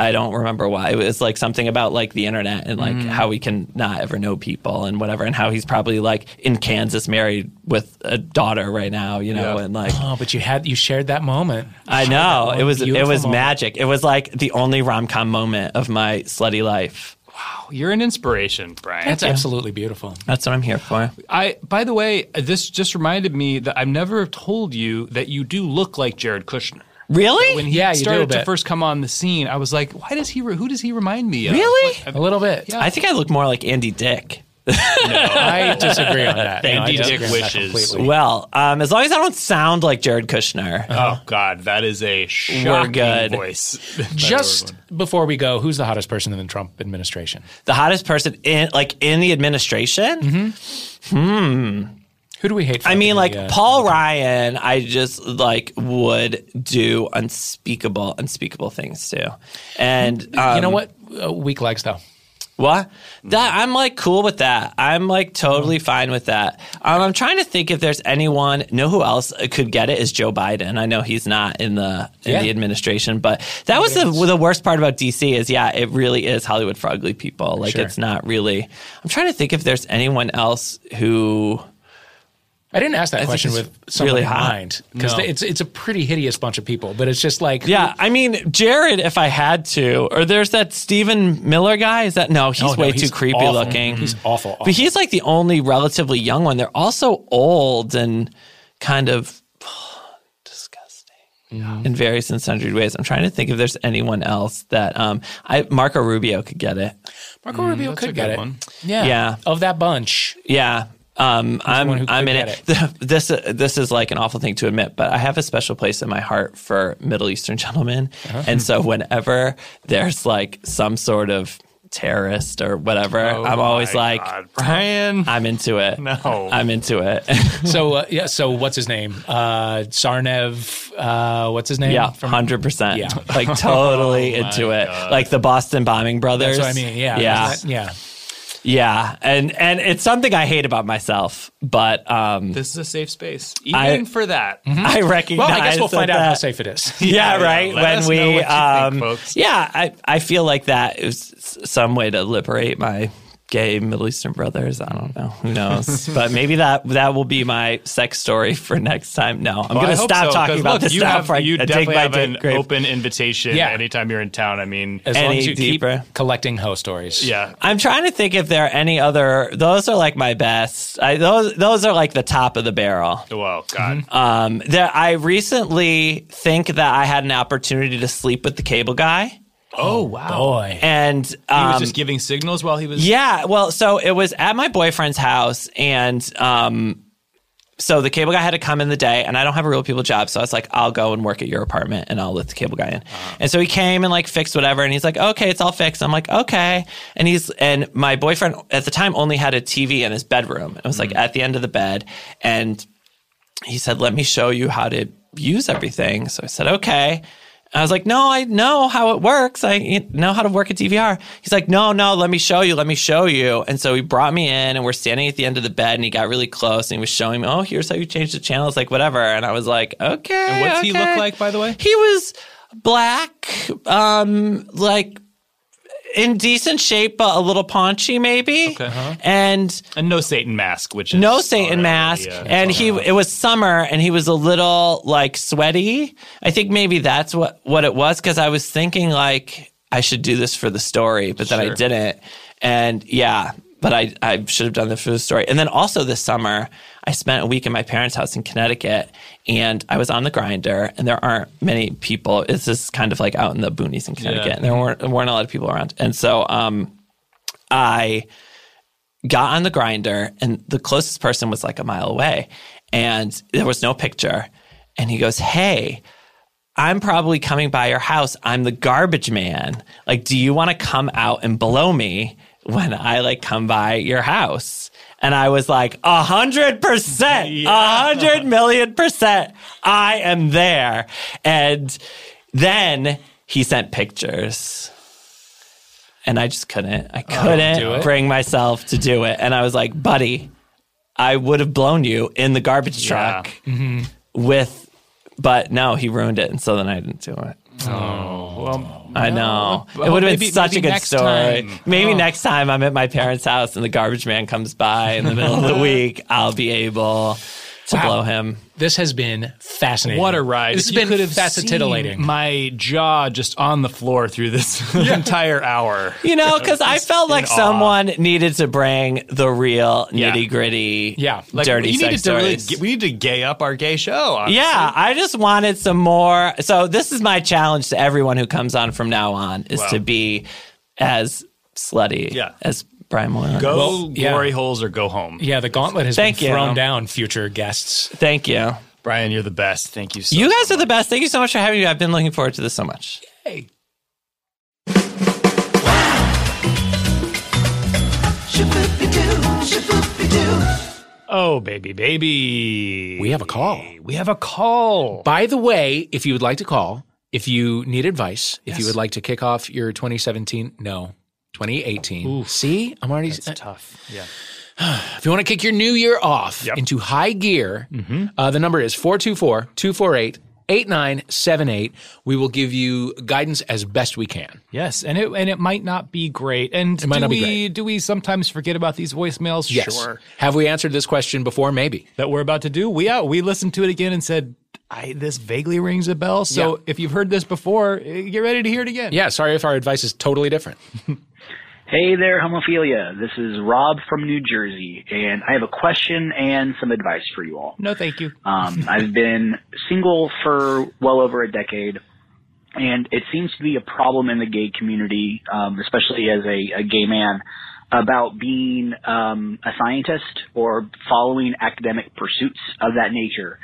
I don't remember why. It was like something about like the internet and like mm. how we can not ever know people and whatever, and how he's probably like in Kansas married with a daughter right now, you know, Yeah. and like Oh, but you had you shared that moment. I know one it was it was moment. magic. It was like the only rom com moment of my slutty life. Wow, you're an inspiration, Brian. That's absolutely beautiful. That's what I'm here for. I by the way, this just reminded me that I've never told you that you do look like Jared Kushner. Really? When he Yeah, you do a started to bit. first come on the scene, I was like, why does he? Re- who does he remind me of? Really? What- A little bit. Yeah. I think I look more like Andy Dick. I disagree on that. Thank No, I you, disagree Dick on that wishes. completely. Well, um, as long as I don't sound like Jared Kushner. Oh God, that is a shocking good. voice. Just before we go, who's the hottest person in the Trump administration? The hottest person in like in the administration. Who do we hate? I mean, like the, uh, Paul Ryan, I just like would do unspeakable, unspeakable things too. And um, you know what? Uh, weak legs though. What? That I'm like cool with that. I'm like totally fine with that. Um, I'm trying to think if there's anyone. Know who else could get it is Joe Biden. I know he's not in the in Yeah. the administration, but that was the the worst part about DC is yeah, it really is Hollywood for ugly people. Like Sure. it's not really. I'm trying to think if there's anyone else who. I didn't ask that think question with someone really in hot. mind because No. it's it's a pretty hideous bunch of people. But it's just like Yeah, I mean Jared, if I had to, or there's that Stephen Miller guy. Is that no? He's Oh, no, way he's too creepy awful. looking. He's awful, awful. But he's like the only relatively young one. They're also old and kind of disgusting in various and sundry ways. I'm trying to think if there's anyone else that um, I Marco Rubio could get it. Marco Rubio could get it. one. Yeah, Yeah. Of that bunch, Yeah. Um, I'm I'm in get it. This this is like an awful thing to admit, but I have a special place in my heart for Middle Eastern gentlemen, Uh-huh. and so whenever there's like some sort of terrorist or whatever, I'm always Oh like, God, Brian. I'm into it. No. I'm into it. so uh, yeah. So what's his name? Uh, Tsarnaev. Uh, what's his name? yeah, hundred percent. Yeah. like totally Oh into it. God. Like the Boston bombing brothers. That's what I mean. Yeah. yeah, That- yeah. Yeah. And and it's something I hate about myself, but um, This is a safe space, even I- for that. I recognize. Well, I guess we'll that find out how safe it is. yeah, Yeah, right. let when we, know what you think, um, folks. yeah, I, I feel like that is some way to liberate my gay Middle Eastern brothers. I don't know. Who knows? but maybe that that will be my sex story for next time. No, I'm Well, going to stop so, talking 'cause about look, this you now. have, before I- you I dig definitely have an grave. open invitation Yeah. anytime you're in town. I mean, As long as you deeper? keep collecting hoe stories. yeah. I'm trying to think if there are any other. Those are like my best. I, those those are like the top of the barrel. Well, God. Um, there, I recently think that I had an opportunity to sleep with the cable guy, oh wow. Boy. and He um, was just giving signals while he was. Yeah, well, so it was at my boyfriend's house, and um, so the cable guy had to come in the day, and I don't have a real people job, so I was like, I'll go and work at your apartment, and I'll let the cable guy in. And so he came and like fixed whatever, and he's like, okay, it's all fixed. I'm like, okay, and he's and my boyfriend at the time only had a TV in his bedroom. It was like at the end of the bed, and he said, let me show you how to use everything. So I said, okay. I was like, no, I know how it works. I know how to work a DVR. He's like, no, no, let me show you. Let me show you. And so he brought me in and we're standing at the end of the bed and he got really close and he was showing me, oh, here's how you change the channels, like whatever. And I was like, okay. And what's he look like, by the way? He was black, um, like in decent shape, but a little paunchy maybe. Okay. Uh-huh. And And no Satan mask, which is no Satan mask, yeah, and he it was summer, and he was a little like sweaty. I think maybe that's what what it was because I was thinking like I should do this for the story, but then I didn't, and yeah. But I, I should have done this for the story. And then also this summer, I spent a week in my parents' house in Connecticut and I was on the Grindr and there aren't many people. It's just kind of like out in the boonies in Connecticut. And there weren't, weren't a lot of people around. And so um, I got on the Grindr and the closest person was like a mile away and there was no picture and he goes hey i'm probably coming by your house i'm the garbage man like do you want to come out and blow me when i like come by your house and i was like a hundred percent a hundred million percent i am there and then he sent pictures and I just couldn't. I oh, couldn't it? bring myself to do it. And I was like, buddy, I would have blown you in the garbage Yeah. truck mm-hmm. with, but no, he ruined it. And so then I didn't do it. Oh. Well, I know. well, it would have been such a good story. time. Maybe Oh. next time I'm at my parents' house and the garbage man comes by in the middle of the week, I'll be able to Wow. blow him. This has been fascinating. What a ride! This has You been fascinating. my jaw just on the floor through this entire hour. You know, because I felt like awe. someone needed to bring the real Yeah. nitty gritty, Yeah, Like, dirty we sex to really, we need to gay up our gay show. honestly. yeah, I just wanted some more. So this is my challenge to everyone who comes on from now on is Wow. to be as slutty Yeah. as Brian Moylan. Go Well, yeah. glory holes or go home. yeah, the gauntlet has Thank been you. thrown down, future guests. Thank you. Brian, you're the best. Thank you so You guys so are the best. Thank you so much for having me. I've been looking forward to this so much. Hey. Oh, baby, baby. We have a call. We have a call. By the way, if you would like to call, if you need advice, if you would like to kick off your 2017, no, 2018. See, I'm already. It's tough. Yeah. If you want to kick your new year off Yep. into high gear, uh, the number is 424 248 8978. We will give you guidance as best we can. Yes, and it and it might not be great. And might do not be we do we sometimes forget about these voicemails? Yes. Sure. Have we answered this question before? Maybe. That we're about to do. We out. We listened to it again and said, I, "This vaguely rings a bell." So Yeah. if you've heard this before, eh, get ready to hear it again. Yeah, sorry if our advice is totally different. Hey there, homophilia. This is Rob from New Jersey, and I have a question and some advice for you all. No, thank you. Um, I've been single for well over a decade, and it seems to be a problem in the gay community, um, especially as a, a gay man, about being um, a scientist or following academic pursuits of that nature.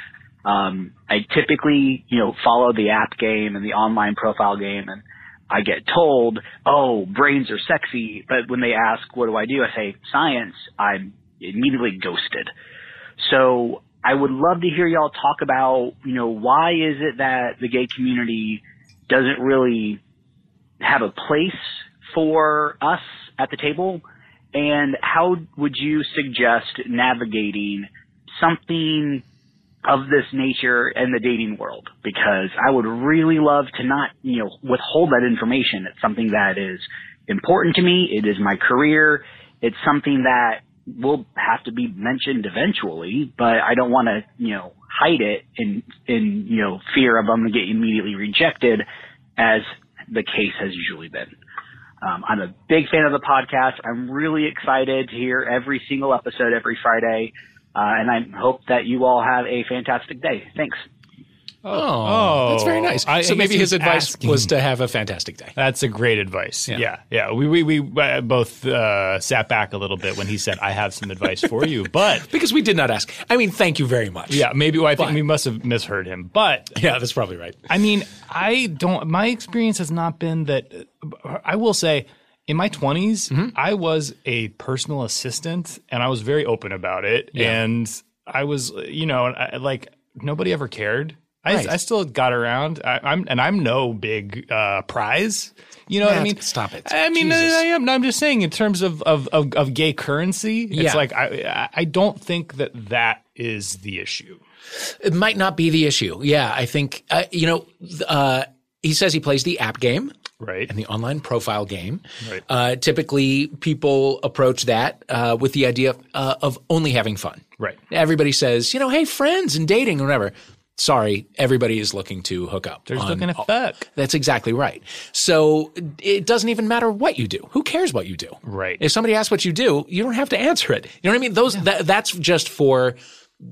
Um, I typically, you know, follow the app game and the online profile game, and I get told, "Oh, brains are sexy," but when they ask, "What do I do?" I say, "Science." I'm immediately ghosted. So I would love to hear y'all talk about, you know, why is it that the gay community doesn't really have a place for us at the table? And how would you suggest navigating something of this nature in the dating world? Because I would really love to not, you know, withhold that information. It's something that is important to me. It is my career. It's something that will have to be mentioned eventually, but I don't want to, you know, hide it in, in, you know, fear of I'm going to get immediately rejected as the case has usually been. Um, I'm a big fan of the podcast. I'm really excited to hear every single episode every Friday. Uh, and I hope that you all have a fantastic day. Thanks. Oh, that's very nice. I- I so guess maybe his advice asking. was to have a fantastic day. That's a great advice. Yeah. Yeah, yeah. We we, we uh, both uh, sat back a little bit when he said, "I have some advice for you," but Because we did not ask. I mean, thank you very much. yeah, maybe well, I think we must have misheard him. But Yeah, that's probably right. I mean, I don't. My experience has not been that. I will say, in my 20s, Mm-hmm. I was a personal assistant, and I was very open about it. And I was, you know, I, like nobody ever cared. I, Right. I still got around. I, I'm and I'm no big uh, prize. You know what I mean? stop it. I mean, Jesus. I am. No, I'm just saying, in terms of of, of, of gay currency, it's like I I don't think that that is the issue. It might not be the issue. Yeah, I think, uh, you know, uh, he says he plays the app game. Right. and the online profile game. Right. Uh, typically, people approach that uh, with the idea of, uh, of only having fun. Right. Everybody says, you know, hey, friends and dating or whatever. Sorry, everybody is looking to hook up. They're just looking all- fuck. That's exactly right. So it doesn't even matter what you do. Who cares what you do? Right. If somebody asks what you do, you don't have to answer it. You know what I mean? Those that, that's just for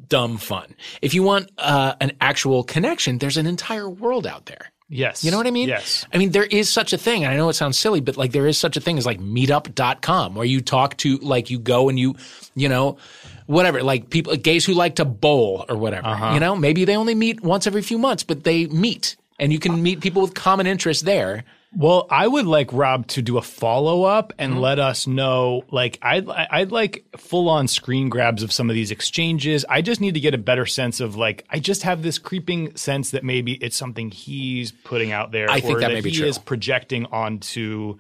dumb fun. If you want uh, an actual connection, there's an entire world out there. Yes. You know what I mean? Yes. I mean, there is such a thing, and I know it sounds silly, but like there is such a thing as like meetup.com where you talk to, like, you go and you, you know, whatever, like people, gays who like to bowl or whatever, Uh-huh. you know, maybe they only meet once every few months, but they meet and you can meet people with common interests there. Well, I would like Rob to do a follow up and Mm-hmm. let us know. Like, I'd I'd like full on screen grabs of some of these exchanges. I just need to get a better sense of like. I just have this creeping sense that maybe it's something he's putting out there. I think or that be he true. is projecting onto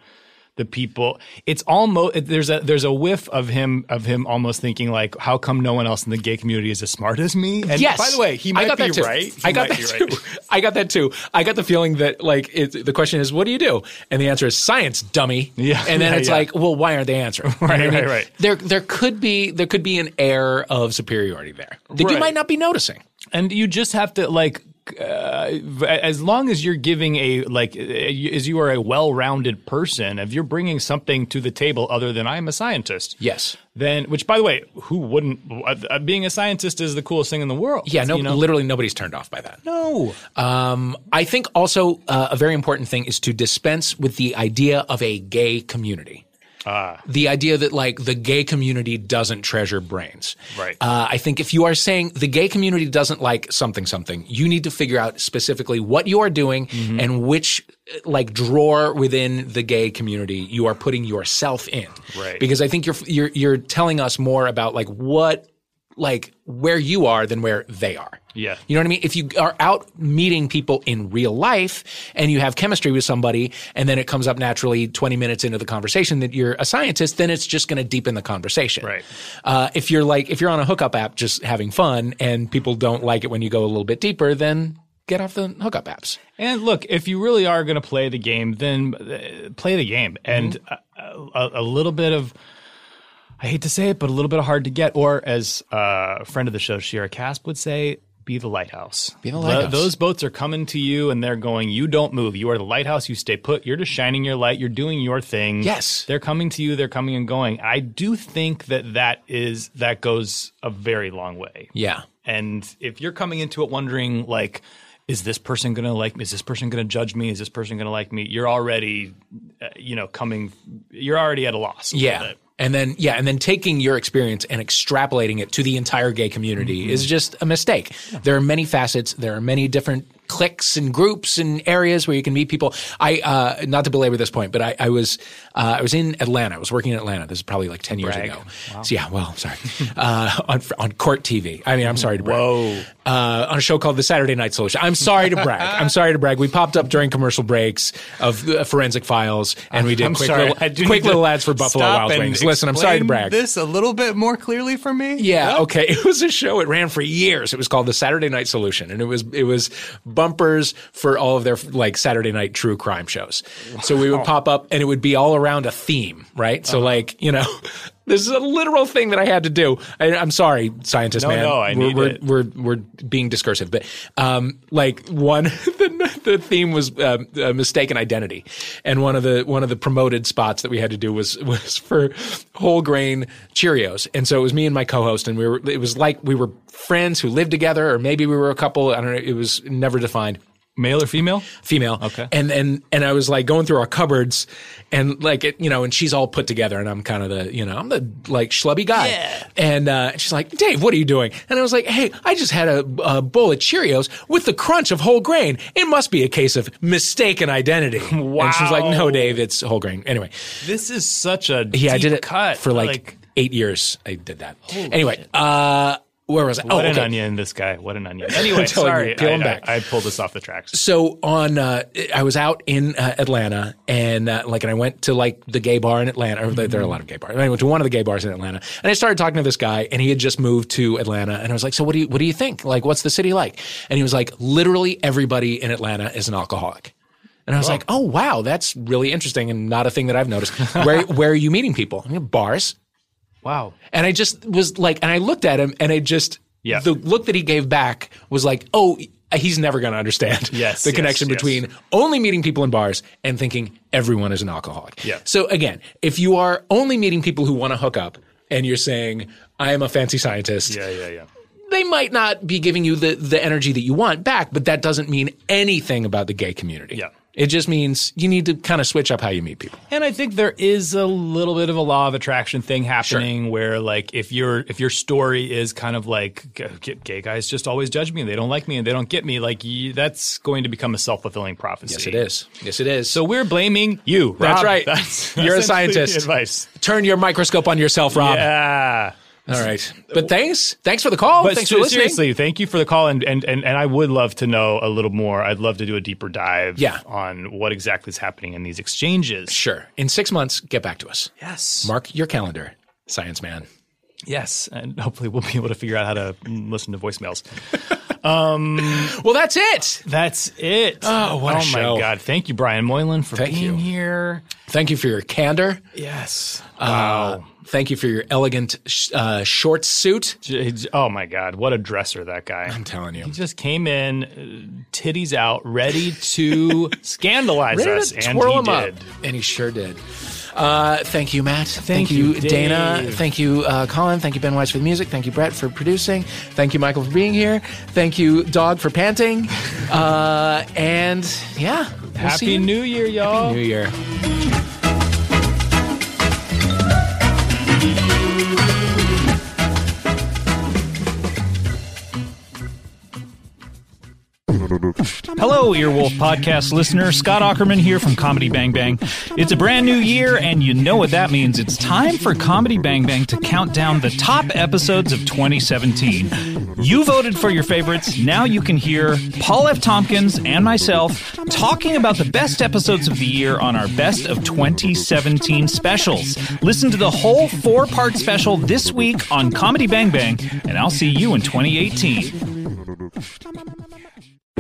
the people. It's almost there's a there's a whiff of him of him almost thinking like, how come no one else in the gay community is as smart as me? And yes. by the way, he might I got be that too. right. He I got that too. right. I got that too. I got the feeling that like it, the question is, what do you do? And the answer is science, dummy. Yeah, And then yeah, it's yeah. like, well, why aren't they answering? You know Right, I mean? right, right. There, there could be there could be an air of superiority there that you might not be noticing. and you just have to like uh, as long as you're giving a like uh, as you are a well-rounded person if you're bringing something to the table other than i'm a scientist Yes. then which by the way who wouldn't uh, being a scientist is the coolest thing in the world Yeah. No. you know? Literally, nobody's turned off by that. no Um, I think also uh, a very important thing is to dispense with the idea of a gay community. Ah. The idea that like the gay community doesn't treasure brains. Right. Uh, I think if you are saying the gay community doesn't like something something, you need to figure out specifically what you are doing Mm-hmm. and which uh, like drawer within the gay community you are putting yourself in. Right. Because I think you're you're you're telling us more about like what like where you are than where they are. Yeah. You know what I mean? If you are out meeting people in real life and you have chemistry with somebody and then it comes up naturally 20 minutes into the conversation that you're a scientist, then it's just going to deepen the conversation. Right. Uh, if you're like, if you're on a hookup app just having fun and people don't like it when you go a little bit deeper, then get off the hookup apps. And look, if you really are going to play the game, then uh, play the game. And Mm-hmm. a, a, a little bit of, I hate to say it, but a little bit hard to get. Or as uh, a friend of the show, Shira Casp would say, be the lighthouse. Be the lighthouse. those boats are coming to you and they're going, you don't move. You are the lighthouse. You stay put. You're just shining your light. You're doing your thing. Yes. They're coming to you. They're coming and going. I do think that that is, that goes a very long way. Yeah. And if you're coming into it wondering, like, is this person going to like me? Is this person going to judge me? Is this person going to like me? You're already, uh, you know, coming, you're already at a loss. a Yeah. And then, yeah, and then taking your experience and extrapolating it to the entire gay community is just a mistake. There are many facets. There are many different cliques and groups and areas where you can meet people. I, uh, not to belabor this point, but I, I was, uh, I was in Atlanta. I was working in Atlanta. This is probably like 10 years Brag. ago. So yeah, well, I'm sorry. uh, on, on court TV. I mean, I'm sorry to brag. Whoa. Uh, on a show called The Saturday Night Solution. I'm sorry to brag. I'm sorry to brag. We popped up during commercial breaks of uh, Forensic Files, and we did I'm quick, sorry. little, quick little ads for Buffalo Wild Wings. Listen, I'm sorry to brag. This a little bit more clearly for me. Yeah, okay. It was a show. It ran for years. It was called the Saturday Night Solution, and it was it was bumpers for all of their like Saturday night true crime shows. So we would pop up, and it would be all around a theme, right? So like you know. This is a literal thing that I had to do. I, I'm sorry, scientist No, man. no, I we're, need we're, it. we're we're being discursive, but um, like one the, the theme was uh, mistaken identity, and one of the one of the promoted spots that we had to do was was for whole grain Cheerios, and so it was me and my co-host, and we were it was like we were friends who lived together, or maybe we were a couple. I don't know. It was never defined Male or female? female. Okay. And and and I was like going through our cupboards and like it, you know, and she's all put together and I'm kind of the, you know, I'm the like schlubby guy. Yeah. And uh, she's like, Dave, what are you doing? And I was like, Hey, I just had a, a bowl of Cheerios with the crunch of whole grain. It must be a case of mistaken identity. wow. And she's like, No, Dave, it's whole grain. Anyway, This is such a yeah, I deep did it cut for like, eight years. I did that. Anyway, uh, where was I? what oh, an okay. onion, this guy. What an onion. Anyway, you, sorry, peel I, him I- back. I, pulled this off the tracks. so on uh i was out in uh, atlanta and uh, like and i went to like the gay bar in atlanta there, there are a lot of gay bars i went to one of the gay bars in atlanta and i started talking to this guy and he had just moved to atlanta and i was like so what do you what do you think like what's the city like and he was like literally everybody in atlanta is an alcoholic and I was like, "Oh wow, that's really interesting and not a thing that I've noticed." Where where are you meeting people? I mean, bars. Wow. And I just was like, and I looked at him, and I just, Yeah. the look that he gave back was like, oh, he's never going to understand Yes, the yes, connection yes. between only meeting people in bars and thinking everyone is an alcoholic. Yeah. So again, if you are only meeting people who want to hook up, and you're saying, I am a fancy scientist, Yeah, yeah, yeah. they might not be giving you the, the energy that you want back, but that doesn't mean anything about the gay community. Yeah. It just means you need to kind of switch up how you meet people. And I think there is a little bit of a law of attraction thing happening where like if your if your story is kind of like gay guys just always judge me and they don't like me and they don't get me like you, that's going to become a self-fulfilling prophecy. Yes, it is. Yes, it is. So we're blaming you. That's right. That's You're a scientist. Advice. turn your microscope on yourself, Rob. Yeah. All right. But thanks. Thanks for the call. But thanks for listening. seriously, thank you for the call, and, and and and I would love to know a little more. I'd love to do a deeper dive, Yeah. on what exactly is happening in these exchanges. Sure. In six months, get back to us. Yes, Mark your calendar, Science Man. yes, and hopefully we'll be able to figure out how to listen to voicemails. Um, Well, that's it. That's it. Oh, what oh show. my god! Thank you, Brian Moylan, for Thank being you. here. Thank you for your candor. Yes. Uh, thank you for your elegant sh- uh, short suit. Oh my god! What a dresser that guy. I'm telling you. He just came in, uh, titties out, ready to scandalize Ready us, to and twirl he him did. up. And he sure did. Uh, thank you, Matt. Thank, you, Dana. Thank you, uh, Colin. Thank you, Ben Weiss, for the music. Thank you, Brett, for producing. Thank you, Michael, for being here. Thank you, Dog, for panting. Uh, and yeah, we'll Happy. New Year, y'all! New Year. Hello, Earwolf podcast listener. Scott Aukerman here from Comedy Bang Bang. It's a brand new year, and you know what that means. It's time for Comedy Bang Bang to count down the top episodes of 2017. You voted for your favorites. Now you can hear Paul F. Tompkins and myself talking about the best episodes of the year on our Best of 2017 specials. Listen to the whole four part special this week on Comedy Bang Bang, and I'll see you in 2018.